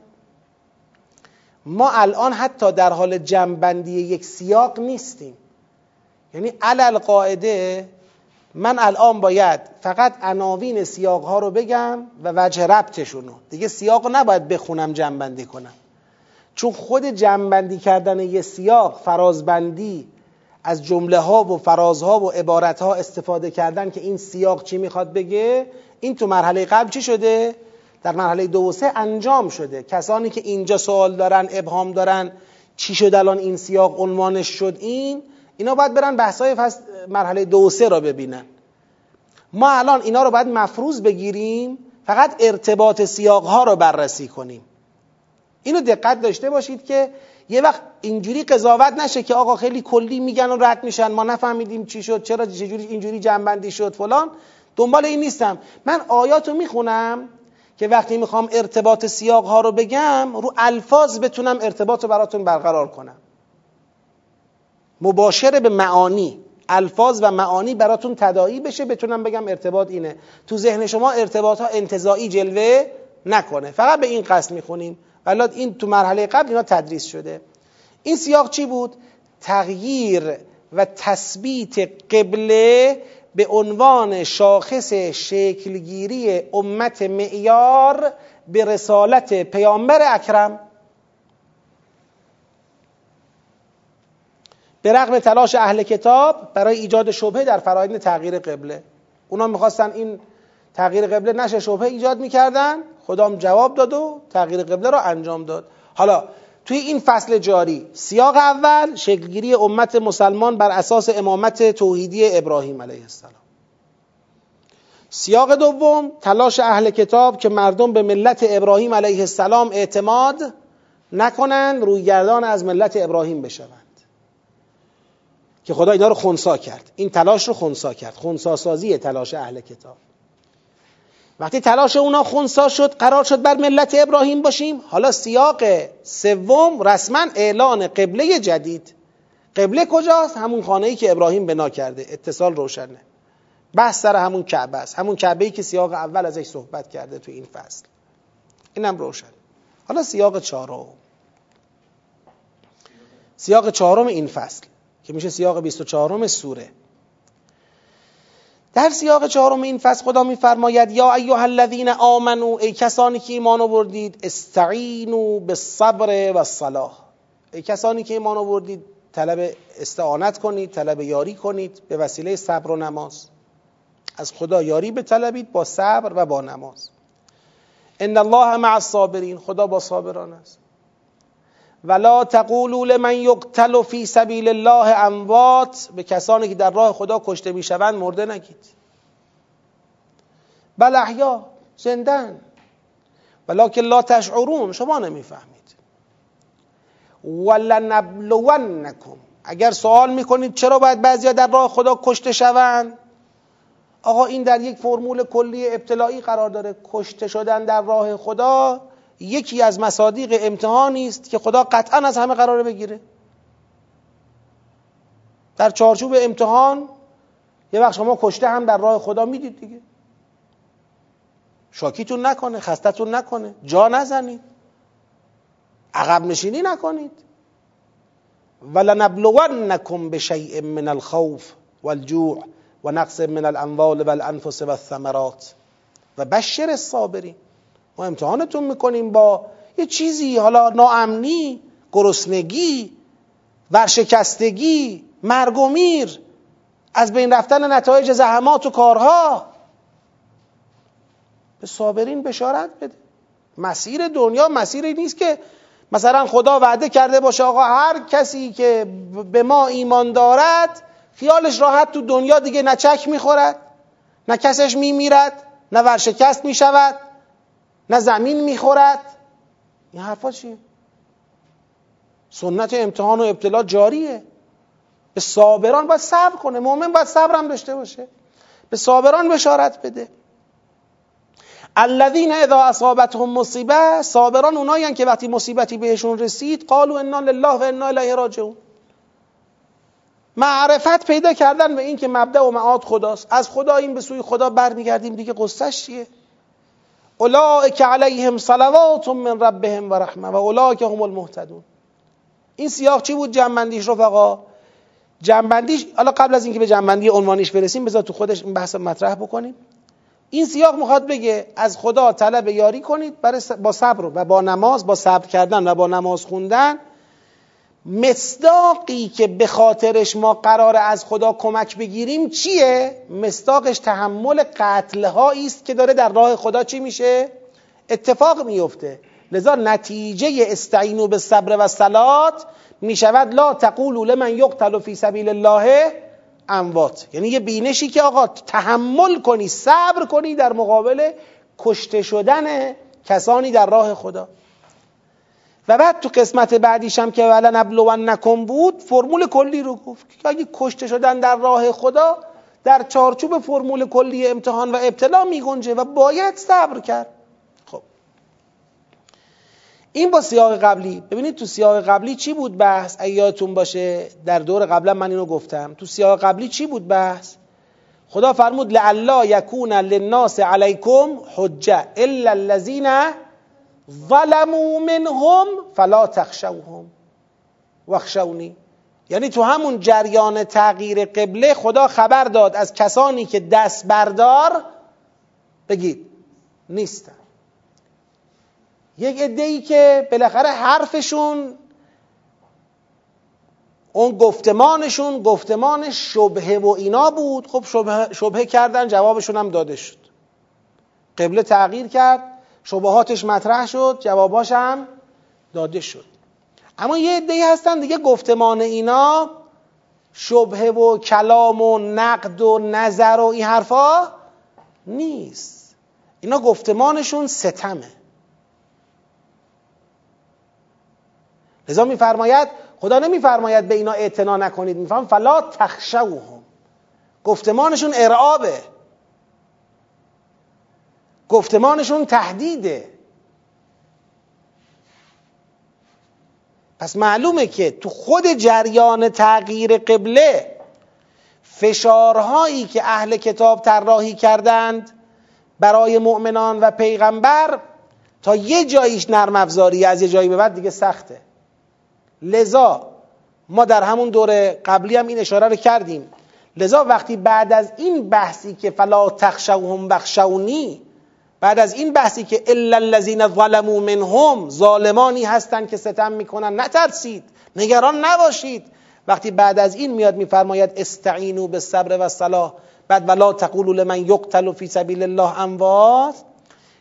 ما الان حتی در حال جمعبندی یک سیاق نیستیم. یعنی علل قاعده من الان باید فقط عناوین سیاق ها رو بگم و وجه ربطشونو دیگه سیاق نباید بخونم جمعبندی کنم. چون خود جمعبندی کردن یه سیاق فرازبندی از جمله ها و فرازها و عبارت ها استفاده کردن که این سیاق چی می‌خواد بگه این تو مرحله قبل چی شده؟ در مرحله دو و سه انجام شده. کسانی که اینجا سوال دارن ابهام دارن چی شد الان این سیاق عنوانش شد این اینا باید برن بحثای مرحله دو و سه را ببینن. ما الان اینا رو باید مفروض بگیریم فقط ارتباط سیاق ها رو بررسی کنیم. اینو دقت داشته باشید که یه وقت اینجوری قضاوت نشه که آقا خیلی کلی میگن و رد میشن ما نفهمیدیم چی شد چرا چجوری اینجوری جنبندی شد فلان. دنبال این نیستم. من آیاتو می‌خونم که وقتی می‌خوام ارتباط سیاق ها رو بگم رو الفاظ بتونم ارتباط رو براتون برقرار کنم. مباشر به معانی الفاظ و معانی براتون تداعی بشه بتونم بگم ارتباط اینه. تو ذهن شما ارتباط ها انتظاعی جلوه نکنه. فقط به این قصد می‌خونیم. ولی این تو مرحله قبل اینا تدریس شده. این سیاق چی بود؟ تغییر و تثبیت قبله به عنوان شاخص شکلگیری امت معیار به رسالت پیامبر اکرم به رغم تلاش اهل کتاب برای ایجاد شبهه در فرایند تغییر قبله. اونا می‌خواستن این تغییر قبله نشه شبهه ایجاد می‌کردن. خدام جواب داد و تغییر قبله را انجام داد. حالا توی این فصل جاری سیاق اول شکلگیری امت مسلمان بر اساس امامت توحیدی ابراهیم علیه السلام. سیاق دوم تلاش اهل کتاب که مردم به ملت ابراهیم علیه السلام اعتماد نکنند روی گردان از ملت ابراهیم بشوند. که خدا اینا رو خونسا کرد. این تلاش رو خونسا کرد. خونسا سازی تلاش اهل کتاب. وقتی تلاش اونا خونسا شد قرار شد بر ملت ابراهیم باشیم. حالا سیاق سوم رسما اعلان قبله جدید. قبله کجاست؟ همون خانه ای که ابراهیم بنا کرده. اتصال روشنه. بحث سر همون کعبه است. همون کعبه ای که سیاق اول ازش صحبت کرده تو این فصل. اینم روشن. حالا سیاق چهارم. سیاق چهارم این فصل که میشه سیاق 24 سوره. در سیاق چهارم این فصل خدا میفرماید یا ایها الذین آمنو ای کسانی که ایمان آوردید استعینوا بالصبر و الصلاح. ای کسانی که ایمان آوردید طلب استعانت کنید طلب یاری کنید به وسیله صبر و نماز. از خدا یاری بطلبید با صبر و با نماز. ان الله مع الصابرین خدا با صابران است. ولا تقولوا لمن یقتل فی سبیل الله اموات به کسانی که در راه خدا کشته می‌شوند مرده نگید. بل احیا زندن. ولکن لا تشعرون شما نمی‌فهمید. ولنبلونکم. اگر سوال می‌کنید چرا باید بعضیا در راه خدا کشته شوند؟ آقا این در یک فرمول کلی ابتلایی قرار داره. کشته شدن در راه خدا یکی از مصادیق امتحانی است که خدا قطعا از همه قراره بگیره. در چارچوب امتحان یه وقت شما کشته هم در راه خدا می‌دید دیگه. شاکیتون نکنه خستتون نکنه جا نزنید. عقب نشینی نکنید. ولنبلونکم بشیء من الخوف والجوع و نقص من الاموال والانفس والثمرات. و بشر الصابرین. ما امتحانتون می‌کنیم با یه چیزی حالا ناامنی گرسنگی ورشکستگی مرگ و میر از بین رفتن نتایج زحمات و کارها. به صابرین بشارت بده. مسیر دنیا مسیری نیست که مثلا خدا وعده کرده باشه آقا هر کسی که به ما ایمان دارد خیالش راحت تو دنیا دیگه نه چک می‌خورد نه کسش میمیرد نه ورشکست می‌شود. نه زمین می‌خورد. این حرفا چیه؟ سنت امتحان و ابتلا جاریه. به صابران باید صبر کنه. مؤمن باید صبرم داشته باشه. به صابران بشارت بده. الذین اذا اصابتهم مصیبه صابران اونایی که وقتی مصیبتی بهشون رسید قالوا انا لله و انا الیه راجعون. معرفت پیدا کردن به این که مبدع و معاد خداست. از خدا این به سوی خدا برمیگردیم. دیگه قصهش چیه؟ اولئک علیهم صلوات من ربهم و رحمه و اولئک هم المهتدون. این سیاق چی بود؟ جنبندیش رفقا. جنبندیش حالا قبل از اینکه به جنبندی عنوانیش برسیم بذار تو خودش این بحث مطرح بکنیم. این سیاق می‌خواد بگه از خدا طلب یاری کنید برای با صبر و با نماز با صبر کردن و با نماز خوندن مصداقی که به خاطرش ما قرار از خدا کمک بگیریم چیه؟ مصداقش تحمل قتلهایی است که داره در راه خدا چی میشه؟ اتفاق میفته لذا نتیجه استعینو به صبر و سلات می‌شود لا تقولوا لمن یقتل فی سبیل الله اموات یعنی یه بینشی که آقا تحمل کنی صبر کنی در مقابل کشته شدن کسانی در راه خدا و بعد تو قسمت بعدیش هم که ولن ابلون نکن بود فرمول کلی رو گفت که اگه کشته شدن در راه خدا در چارچوب فرمول کلی امتحان و ابتلا می گنجه و باید صبر کرد. خب. این با سیاق قبلی. ببینید تو سیاق قبلی چی بود بحث؟ ایاتون باشه در دور قبلا من اینو گفتم. تو سیاق قبلی چی بود بحث؟ خدا فرمود لعلا یکون للناس علیکم حجه الا الذین ظلموا منهم فلا تخشوهم. واخشونی. یعنی تو همون جریان تغییر قبله خدا خبر داد از کسانی که دست بردار بگید نیستن. یک عده که بالاخره حرفشون اون گفتمانشون گفتمان شبهه و اینا بود. خب شبهه, شبهه کردن جوابشون هم داده شد. قبله تغییر کرد. شبهاتش مطرح شد جواباش هم داده شد. اما یه عده‌ای هستن دیگه گفتمان اینا شبهه و کلام و نقد و نظر و این حرفا نیست. اینا گفتمانشون ستمه. لذا میفرماید خدا نمیفرماید به اینا اعتنا نکنید. میفرم فلا تخشوهم. گفتمانشون ارعابه. گفتمانشون تهدیده. پس معلومه که تو خود جریان تغییر قبله فشارهایی که اهل کتاب طراحی کردند برای مؤمنان و پیغمبر تا یه جاییش نرم افزاری از یه جایی به بعد دیگه سخته. لذا ما در همون دور قبلی هم این اشاره رو کردیم. لذا وقتی بعد از این بحثی که فلا تخشوهم بخشونی بعد از این بحثی که الا الذین ظلموا منهم ظالمانی هستند که ستم می‌کنن نترسید. نگران نباشید. وقتی بعد از این میاد میفرماید استعینوا بالصبر و الصلاه بعد ولا تقولوا لمن یقتل فی سبیل الله اموات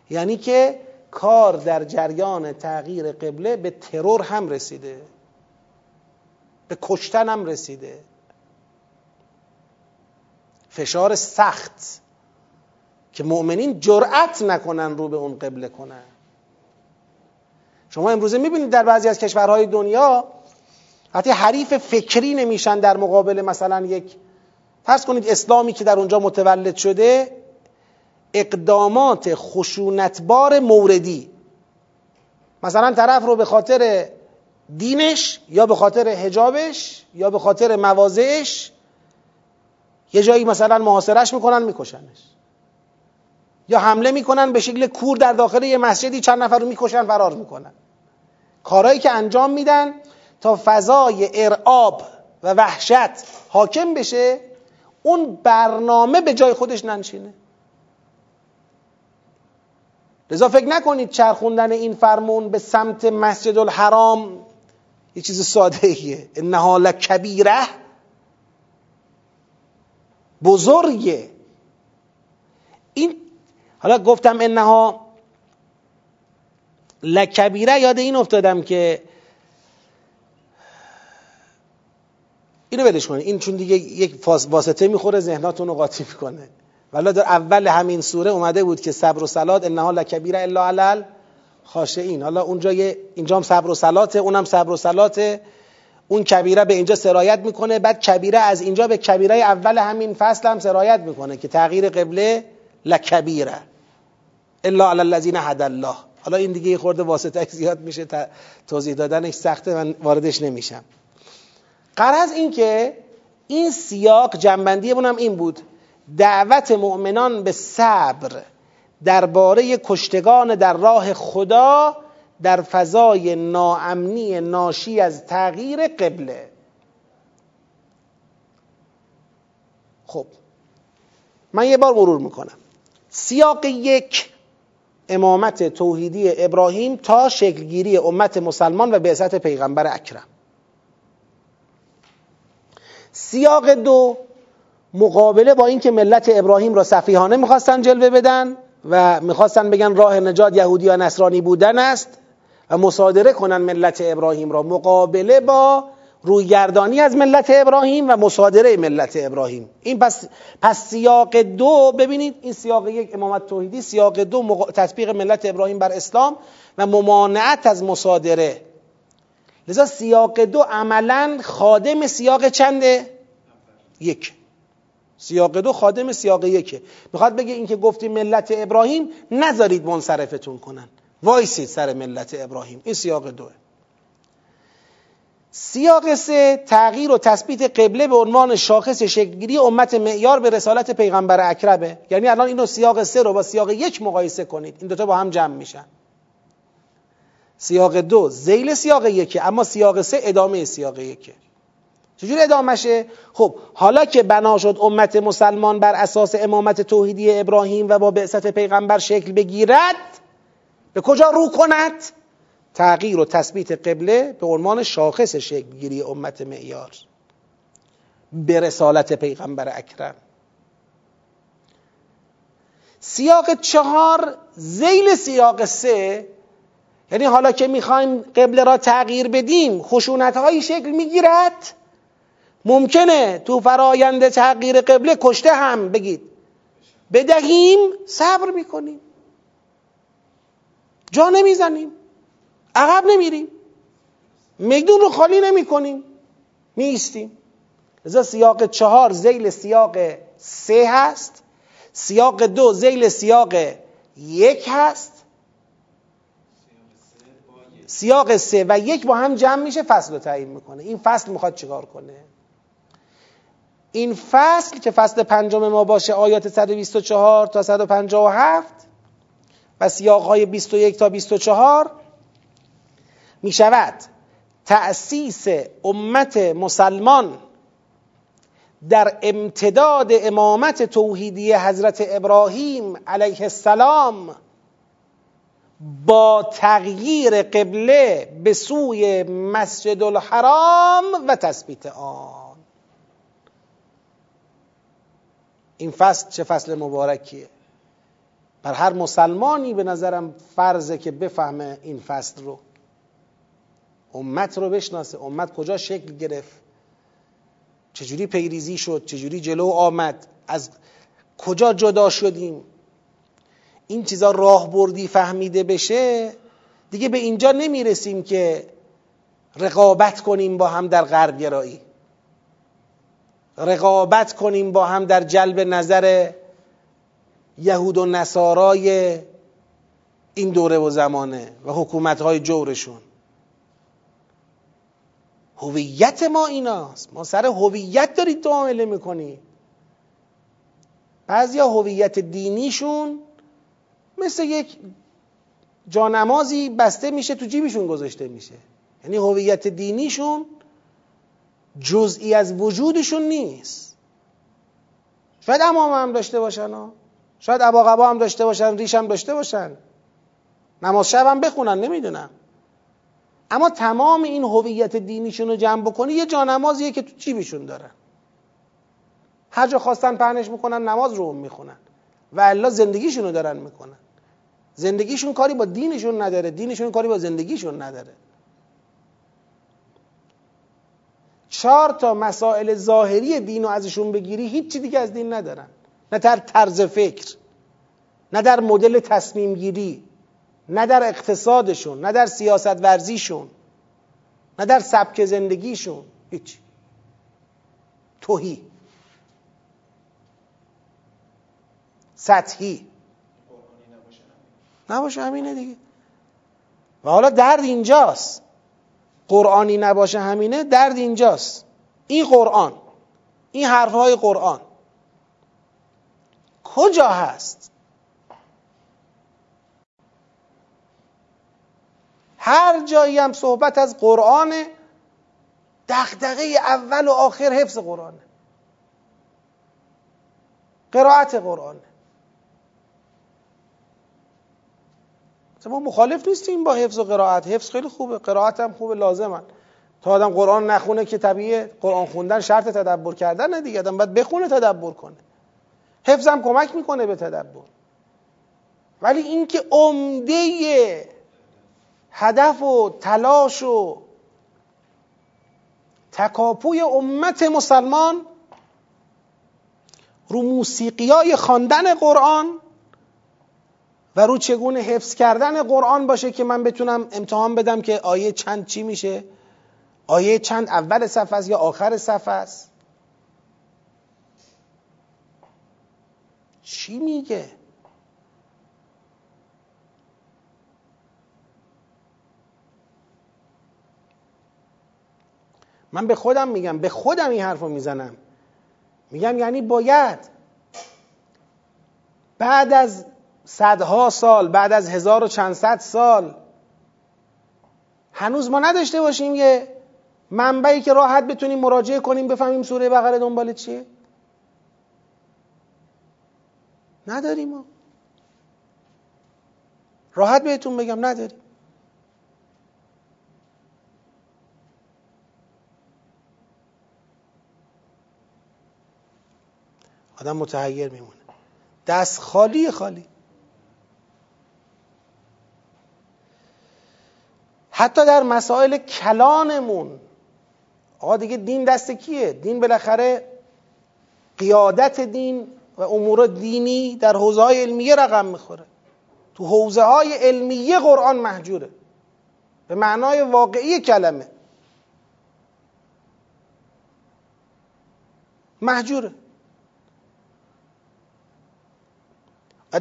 یعنی که کار در جریان تغییر قبله به ترور هم رسیده. به کشتن هم رسیده. فشار سخت. که مؤمنین جرأت نکنن رو به اون قبله کنن. شما امروزه می‌بینید در بعضی از کشورهای دنیا حتی حریف فکری نمیشن در مقابل مثلا یک فرض کنید اسلامی که در اونجا متولد شده اقدامات خشونتبار موردی. مثلا طرف رو به خاطر دینش یا به خاطر حجابش یا به خاطر مواضعش یه جایی مثلا محاصرش می‌کنن میکشنش. یا حمله می‌کنن به شکل کور در داخل یه مسجدی چند نفر رو می‌کشن فرار می‌کنن. کارهایی که انجام میدن تا فضای ارعاب و وحشت حاکم بشه اون برنامه به جای خودش ننشینه. لذا فکر نکنید چرخوندن این فرمون به سمت مسجد الحرام یه چیز ساده ایه انها لکبیره بزرگه. این حالا گفتم انها لکبیره یاد این افتادم که اینو ولش کنید این چون دیگه یک واسطه می‌خوره ذهناتون رو قاطی می‌کنه. ولی در اول همین سوره اومده بود که صبر و سلات انها لکبیره الا علل خاشعین حالا اونجا اینجا هم صبر و سلاته اونم صبر و سلاته اون کبیره به اینجا سرایت می‌کنه بعد کبیره از اینجا به کبیره اول همین فصل هم سرایت می‌کنه که تغییر قبله لکبیره. الا علی الذین هدى الله. حالا این دیگه خورده واسطه [LAUGHS] زیاد میشه توضیح دادنش سخته من واردش نمیشم. قرض این که این سیاق جنبندی هم این بود. دعوت مؤمنان به صبر درباره کشتگان در راه خدا در فضای ناامنی ناشی از تغییر قبله. خب من یه بار مرور می‌کنم. سیاق یک امامت توحیدی ابراهیم تا شکلگیری امت مسلمان و بعثت پیغمبر اکرم. سیاق دو مقابله با اینکه ملت ابراهیم را صفیحانه می‌خواستن جلوه بدن و می‌خواستن بگن راه نجات یهودی یا نصرانی بودن است و مصادره کنن ملت ابراهیم را. مقابله با رویگردانی از ملت ابراهیم و مصادره ملت ابراهیم. این پس, پس سیاق دو ببینید این سیاق یک امامت توحیدی سیاق دو مق... تطبیق ملت ابراهیم بر اسلام و ممانعت از مصادره. لذا سیاق دو عملا خادم سیاق چنده؟ یک. سیاق دو خادم سیاق یکه. می‌خواد بگه اینکه گفتیم ملت ابراهیم نذارید منصرفتون کنن. وایسید سر ملت ابراهیم. این سیاق دوه. سیاق سه تغییر و تثبیت قبله به عنوان شاخص شکلگیری امت معیار به رسالت پیغمبر اکرمه یعنی الان اینو سیاق سه رو با سیاق یک مقایسه کنید این دوتا با هم جمع میشن سیاق دو زیل سیاق یکه اما سیاق سه ادامه سیاق یکه چجوری ادامهشه؟ خب حالا که بنا شد امت مسلمان بر اساس امامت توحیدی ابراهیم و با بعثت پیغمبر شکل بگیرد به کجا رو کند؟ تغییر و تثبیت قبله به عنوان شاخص شکلگیری امت معیار. به رسالت پیغمبر اکرم. سیاق چهار زیل سیاق سه. یعنی حالا که می‌خوایم قبله را تغییر بدیم خشونت هایی شکل می‌گیرد. ممکنه تو فرایند تغییر قبله کشته هم بگید. بدهیم صبر می‌کنیم. جا نمی‌زنیم. عقب نمیریم. میدون رو خالی نمی کنیم میستیم لذا سیاق چهار زیل سیاق سه هست. سیاق دو زیل سیاق یک هست. سیاق سه و یک با هم جمع میشه فصل رو تعیین می‌کنه. این فصل می‌خواد چیکار کنه؟ این فصل که فصل پنجم ما باشه آیات 124 تا 157 و سیاق های 21 تا 24 می شود تأسیس امت مسلمان در امتداد امامت توحیدی حضرت ابراهیم علیه السلام با تغییر قبله به سوی مسجد الحرام و تثبیت آن. این فصل چه فصل مبارکیه؟ بر هر مسلمانی به نظرم فرضه که بفهمه این فصل رو. امت رو بشناسه. امت کجا شکل گرفت؟ چجوری پیریزی شد؟ چجوری جلو آمد؟ از کجا جدا شدیم؟ این چیزا راه بردی فهمیده بشه دیگه به اینجا نمی‌رسیم که رقابت کنیم با هم در غرب گرایی. رقابت کنیم با هم در جلب نظر یهود و نصارای این دوره و زمانه و حکومت های جورشون. هویت ما ایناست. ما سر هویت دارید تو عامله می‌کنی بعضیا هویت دینیشون مثل یک جانمازی بسته میشه تو جیبشون گذاشته میشه. یعنی هویت دینیشون جزئی از وجودشون نیست. شاید امام هم داشته باشن ها. شاید ابا هم داشته باشن ریش هم داشته باشن. نماز شب هم بخونن نمی‌دونم. اما تمام این هویت دینیشون رو جمع بکنی یه جانمازیه که تو جیبشون دارن. هر جا خواستن پهنش می‌کنن نماز رو می‌خونن. و الا زندگیشون رو دارن می‌کنن. زندگیشون کاری با دینشون نداره دینشون کاری با زندگیشون نداره. چهار تا مسائل ظاهری دین رو ازشون بگیری هیچی دیگه از دین ندارن. نه در طرز فکر نه در مدل تصمیم گیری. نه در اقتصادشون نه در سیاست ورزیشون نه در سبک زندگیشون هیچ. توهی. سطحی. نباشه همینه دیگه. و حالا درد اینجاست. قرآنی نباشه همینه درد اینجاست. این قرآن این حرفهای قرآن کجا هست؟ هر جایی هم صحبت از قرآن دغدغه اول و آخر حفظ قرآنه قرائت قرآنه ما مخالف نیستیم با حفظ و قرائت. حفظ خیلی خوبه. قرائت هم خوبه لازمن تا آدم قرآن نخونه که طبیعه قرآن خوندن شرط تدبر کردن دیگه. آدم باید بخونه تدبر کنه. حفظ هم کمک می‌کنه به تدبر. ولی اینکه عمده هدف و تلاش و تکاپوی امت مسلمان رو موسیقی های خواندن قرآن و رو چگونه حفظ کردن قرآن باشه که من بتونم امتحان بدم که آیه چند چی میشه؟ آیه چند اول صفحه است یا آخر صفحه است؟ چی میگه؟ من به خودم میگم به خودم این حرف رو می‌زنم. میگم یعنی باید. بعد از صدها سال بعد از هزار و چند صد سال هنوز ما نداشته باشیم یه منبعی که راحت بتونیم مراجعه کنیم بفهمیم سوره بقره دنبال چیه؟ نداریم ما. راحت بهتون بگم نداریم. آدم متحیر میمونه. دست خالی خالی. حتی در مسائل کلانمون آقا دیگه دین دست کیه؟ دین بالاخره قیادت دین و امور دینی در حوزه های علمیه رقم می‌خوره. تو حوزه های علمیه قرآن محجوره. به معنای واقعی کلمه. محجوره.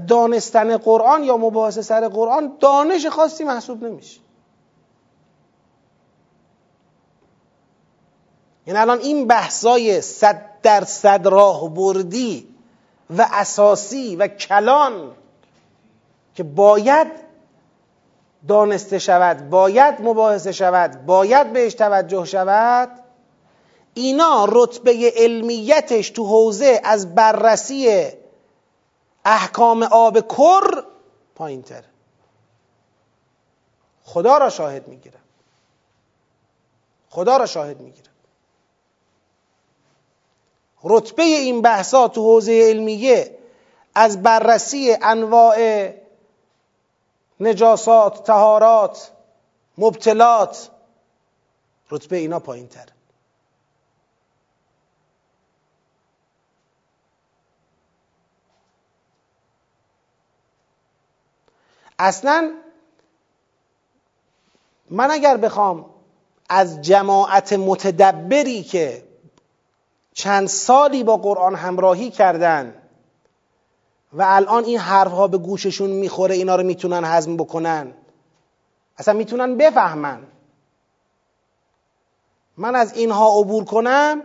دانستن قرآن یا مباحثه سر قرآن دانش خاصی محسوب نمیشه. یعنی الان این بحثای صد در صد راه بردی و اساسی و کلان که باید دانسته شود باید مباحثه شود باید بهش توجه شود اینا رتبه علمیتش تو حوزه از بررسی احکام آب کر پایین تر خدا را شاهد می‌گیرم. خدا را شاهد می‌گیرم. رتبه این بحثا تو حوزه علمیه از بررسی انواع نجاسات تهارات مبتلات رتبه اینا پایین تر اصلا من اگر بخوام از جماعت متدبری که چند سالی با قرآن همراهی کردن و الان این حرفها به گوششون می‌خوره اینا رو می‌تونن هضم بکنن اصلا می‌تونن بفهمن. من از اینها عبور کنم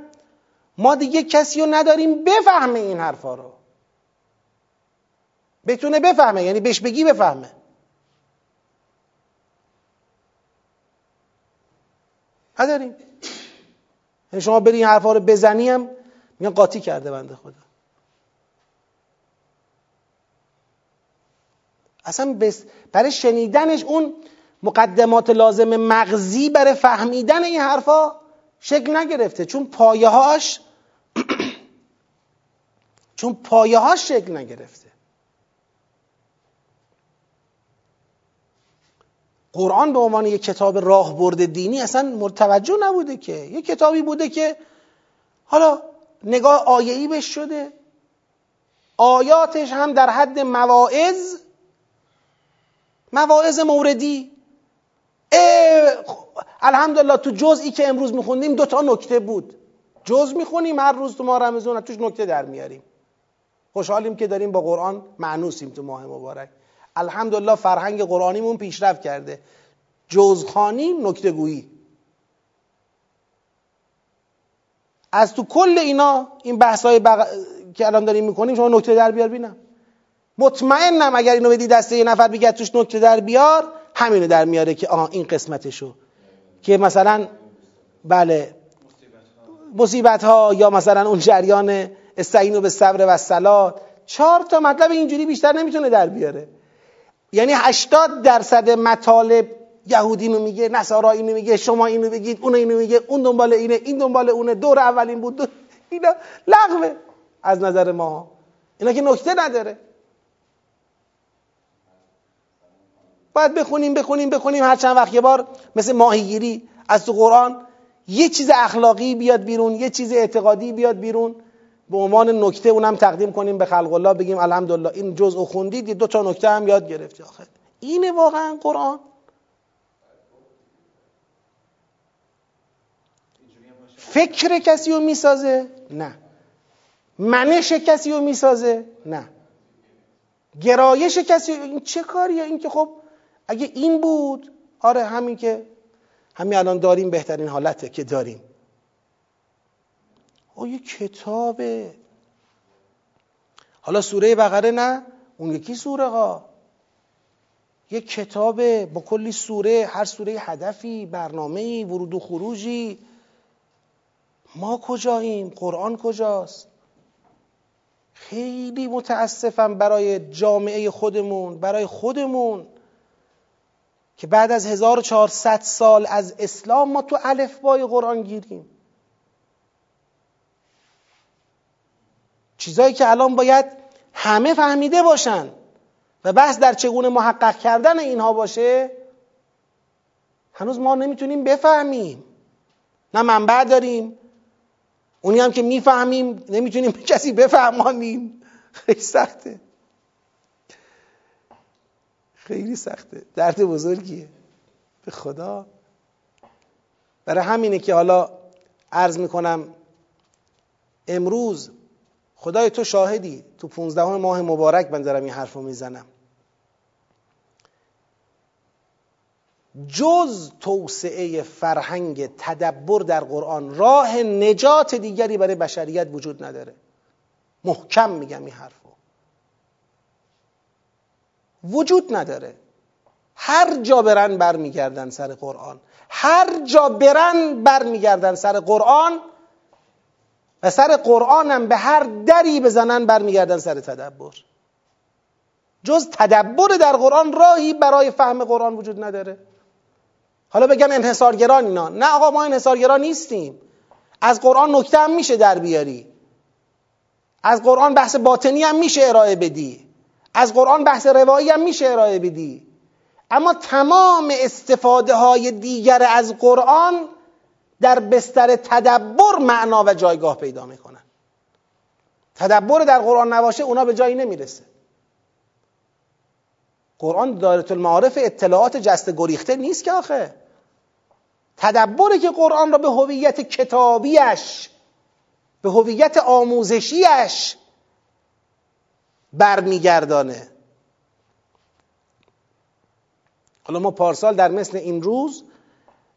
ما دیگه کسی رو نداریم بفهمه این حرفا رو. بتونه بفهمه یعنی بهش بگی بفهمه. نداریم. یعنی شما بری این حرفا رو بزنیم میگن قاطی کرده بنده خدا. اصلا برای شنیدنش اون مقدمات لازم مغزی برای فهمیدن این حرفا شکل نگرفته. چون پایه هاش [CLEARS THROAT] چون پایه هاش شکل نگرفته. قرآن به عنوان یک کتاب راهبرد دینی اصلا مرتوجه نبوده که. یک کتابی بوده که حالا نگاه آیهی بهش شده. آیاتش هم در حد مواعظ مواعظ موردی. الحمدلله تو جزئی که امروز میخوندیم دو تا نکته بود. جز می‌خونیم هر روز تو ماه رمزون توش نکته در میاریم. خوشحالیم که داریم با قرآن معنوسیم تو ماه مبارک. الحمدلله فرهنگ قرآنیمون پیشرفت کرده. جزخانی نکته گویی. از تو کل اینا این بحث های بق... که الان داریم می‌کنیم شما نکته در بیار بینم. مطمئنم اگر اینو بدی دسته یه نفر بگه توش نکته در بیار همینو در میاره که آها این قسمتشو. که مثلا بله. مصیبت ها یا مثلا اون جریان استعینو به صبر و سلات چهار تا مطلب اینجوری بیشتر نمی‌تونه در بیاره. یعنی 80 درصد مطالب یهودی اینو میگه نصارا اینو میگه شما اینو بگید اون اینو میگه اون دنبال اینه این دنبال اونه دور اولین بود دور اینا لغوه از نظر ما. اینا که نکته نداره. باید بخونیم بخونیم بخونیم. هر چند وقت یه بار مثل ماهیگیری از تو قرآن یه چیز اخلاقی بیاد بیرون یه چیز اعتقادی بیاد بیرون. به عنوان نکته اونم تقدیم کنیم به خلق الله بگیم الحمدلله. این جزء خوندید دو تا نکته هم یاد گرفتی آخه اینه واقعا قرآن. فکر کسی رو می‌سازه؟ نه. منش کسی رو می‌سازه؟ نه. گرایش کسی این چه کاریه؟ این که خب اگه این بود آره همین که همین الان داریم بهترین حالته که داریم. یه کتابه. حالا سوره بقره نه؟ اون یکی سوره ها. یه کتابه. با کلی سوره هر سوره هدفی برنامه‌ای ورود و خروجی. ما کجاییم؟ قرآن کجاست؟ خیلی متاسفم برای جامعه خودمون برای خودمون که بعد از 1400 سال از اسلام ما تو الفبای قرآن گیریم. چیزایی که الان باید همه فهمیده باشن و بحث در چگونه محقق کردن اینها باشه هنوز ما نمی‌تونیم بفهمیم. نه منبع داریم اونی هم که می‌فهمیم نمی‌تونیم [LAUGHS] کسی بفهمانیم. خیلی سخته. خیلی سخته. درد بزرگیه. به خدا. برای همینه که حالا عرض می‌کنم امروز خدای تو شاهدی. تو پونزدهم ماه مبارک من دارم این حرف رو می‌زنم. جز توسعه فرهنگ تدبر در قرآن راه نجات دیگری برای بشریت وجود نداره. محکم میگم این حرفو. وجود نداره. هر جا برن برمیگردن سر قرآن. هر جا برن برمیگردن سر قرآن و سر قرآنم به هر دری بزنن برمیگردن سر تدبر. جز تدبر در قرآن راهی برای فهم قرآن وجود نداره. حالا بگن انحصارگران اینا. نه آقا ما انحصارگران نیستیم. از قرآن نکته هم میشه در بیاری. از قرآن بحث باطنی هم میشه ارائه بدی. از قرآن بحث روایی هم میشه ارائه بدی. اما تمام استفاده های دیگر از قرآن در بستر تدبر معنا و جایگاه پیدا می‌کنن. تدبر در قرآن نباشه اونا به جایی نمی‌رسه. قرآن دارت المعارف اطلاعات جست گریخته نیست که آخه. تدبری که قرآن را به هویت کتابیش به هویت آموزشیش برمیگردانه. حالا ما پارسال در مثل این روز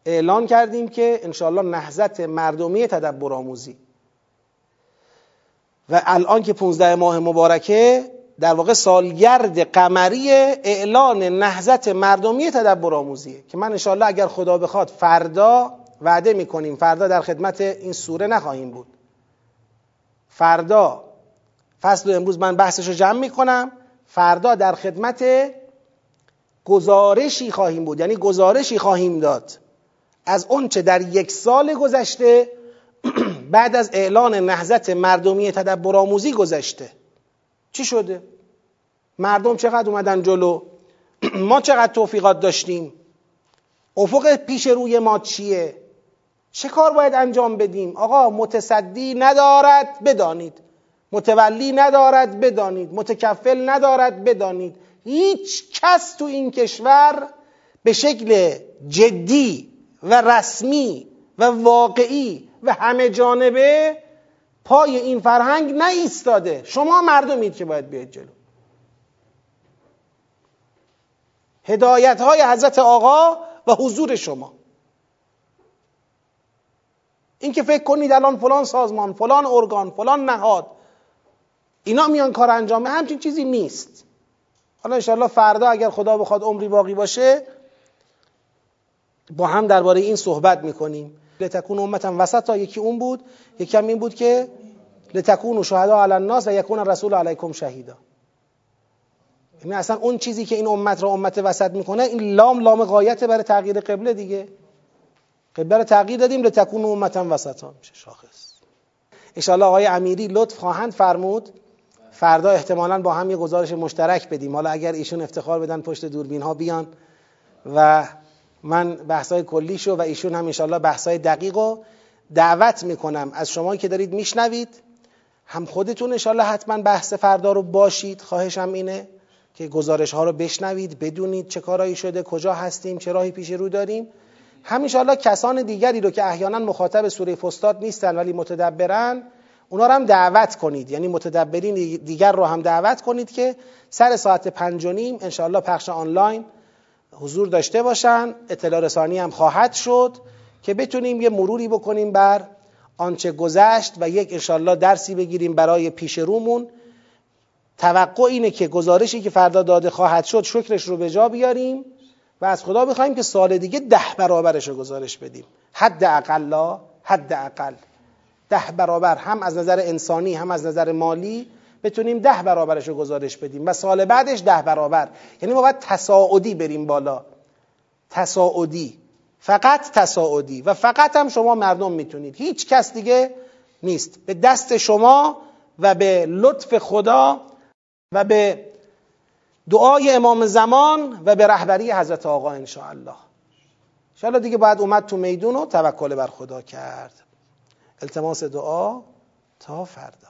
اعلان کردیم که انشاءالله نهزت مردمی تدبر آموزی. و الان که 15 ماه مبارکه در واقع سالگرد قمری اعلان نهزت مردمی تدبر آموزیه. که من انشاءالله اگر خدا بخواد فردا وعده می‌کنیم فردا در خدمت این سوره نخواهیم بود. فردا فصل امروز من بحثش رو جمع می‌کنم. فردا در خدمت گزارشی خواهیم بود. یعنی گزارشی خواهیم داد. از چه در یک سال گذشته [CLEARS THROAT] بعد از اعلان نهضت مردمی تدبر آموزی گذشته چی شده؟ مردم چقدر اومدن جلو؟ [CLEARS THROAT] ما چقدر توفیقات داشتیم؟ افق پیش روی ما چیه؟ چه کار باید انجام بدیم؟ آقا متصدی ندارد بدانید متولی ندارد بدانید متکفل ندارد بدانید هیچ کس تو این کشور به شکل جدی و رسمی و واقعی و همه جانبه پای این فرهنگ نایستاده شما مردمید که باید بیاید جلو. هدایت های حضرت آقا و حضور شما. اینکه فکر کنید الان فلان سازمان فلان ارگان فلان نهاد اینا میان کار انجامه همچین چیزی نیست. حالا انشاءالله فردا اگر خدا بخواد عمری باقی باشه با هم درباره این صحبت می‌کنیم. لتکون امتا وسط تا یکی اون بود یکی هم این بود که لتکون شهدا علی الناس و یکون رسول علیکم شهیدا. یعنی اصلا اون چیزی که این امت را امت وسط می‌کنه این لام لام غایت برای تغییر قبله دیگه. قبله رو تغییر دادیم لتکون امتا وسطا میشه شاخص. انشاءالله آقای امیری لطف خواهند فرمود. فردا احتمالا با هم یه گزارش مشترک بدیم. حالا اگر ایشون افتخار بدن پشت دوربین ها بیان و من بحثای کلیشو و ایشون هم انشالله بحثای دقیق رو دعوت می‌کنم. از شما که دارید میشنوید هم خودتون انشالله حتما بحث فردا رو باشید. خواهشم اینه که گزارش ها رو بشنوید بدونید چه کارایی شده کجا هستیم چه راهی پیش رو داریم. هم انشالله کسان دیگری رو که احیانا مخاطب سوره فستاد نیستن ولی متدبرن اونا رو هم دعوت کنید. یعنی متدبرین دیگر رو هم دعوت کنید که سر ساعت پنج و نیم انشاءالله پخش آنلاین حضور داشته باشن اطلاع رسانی هم خواهد شد که بتونیم یه مروری بکنیم بر آنچه گذشت و یک انشاءالله درسی بگیریم برای پیش رومون. توقع اینه که گزارشی که فردا داده خواهد شد شکرش رو به جا بیاریم و از خدا بخوایم که سال دیگه ده برابرش رو گزارش بدیم. حد اقلا حد اقل ده برابر هم از نظر انسانی هم از نظر مالی. بتونیم ده برابرش رو گزارش بدیم و سال بعدش ده برابر. یعنی ما باید تصاعدی بریم بالا. تصاعدی. فقط تصاعدی. و فقط هم شما مردم می‌تونید. هیچ کس دیگه نیست. به دست شما و به لطف خدا و به دعای امام زمان و به رهبری حضرت آقا انشاءالله. انشاءالله دیگه باید اومد تو میدون و توکل بر خدا کرد. التماس دعا تا فردا.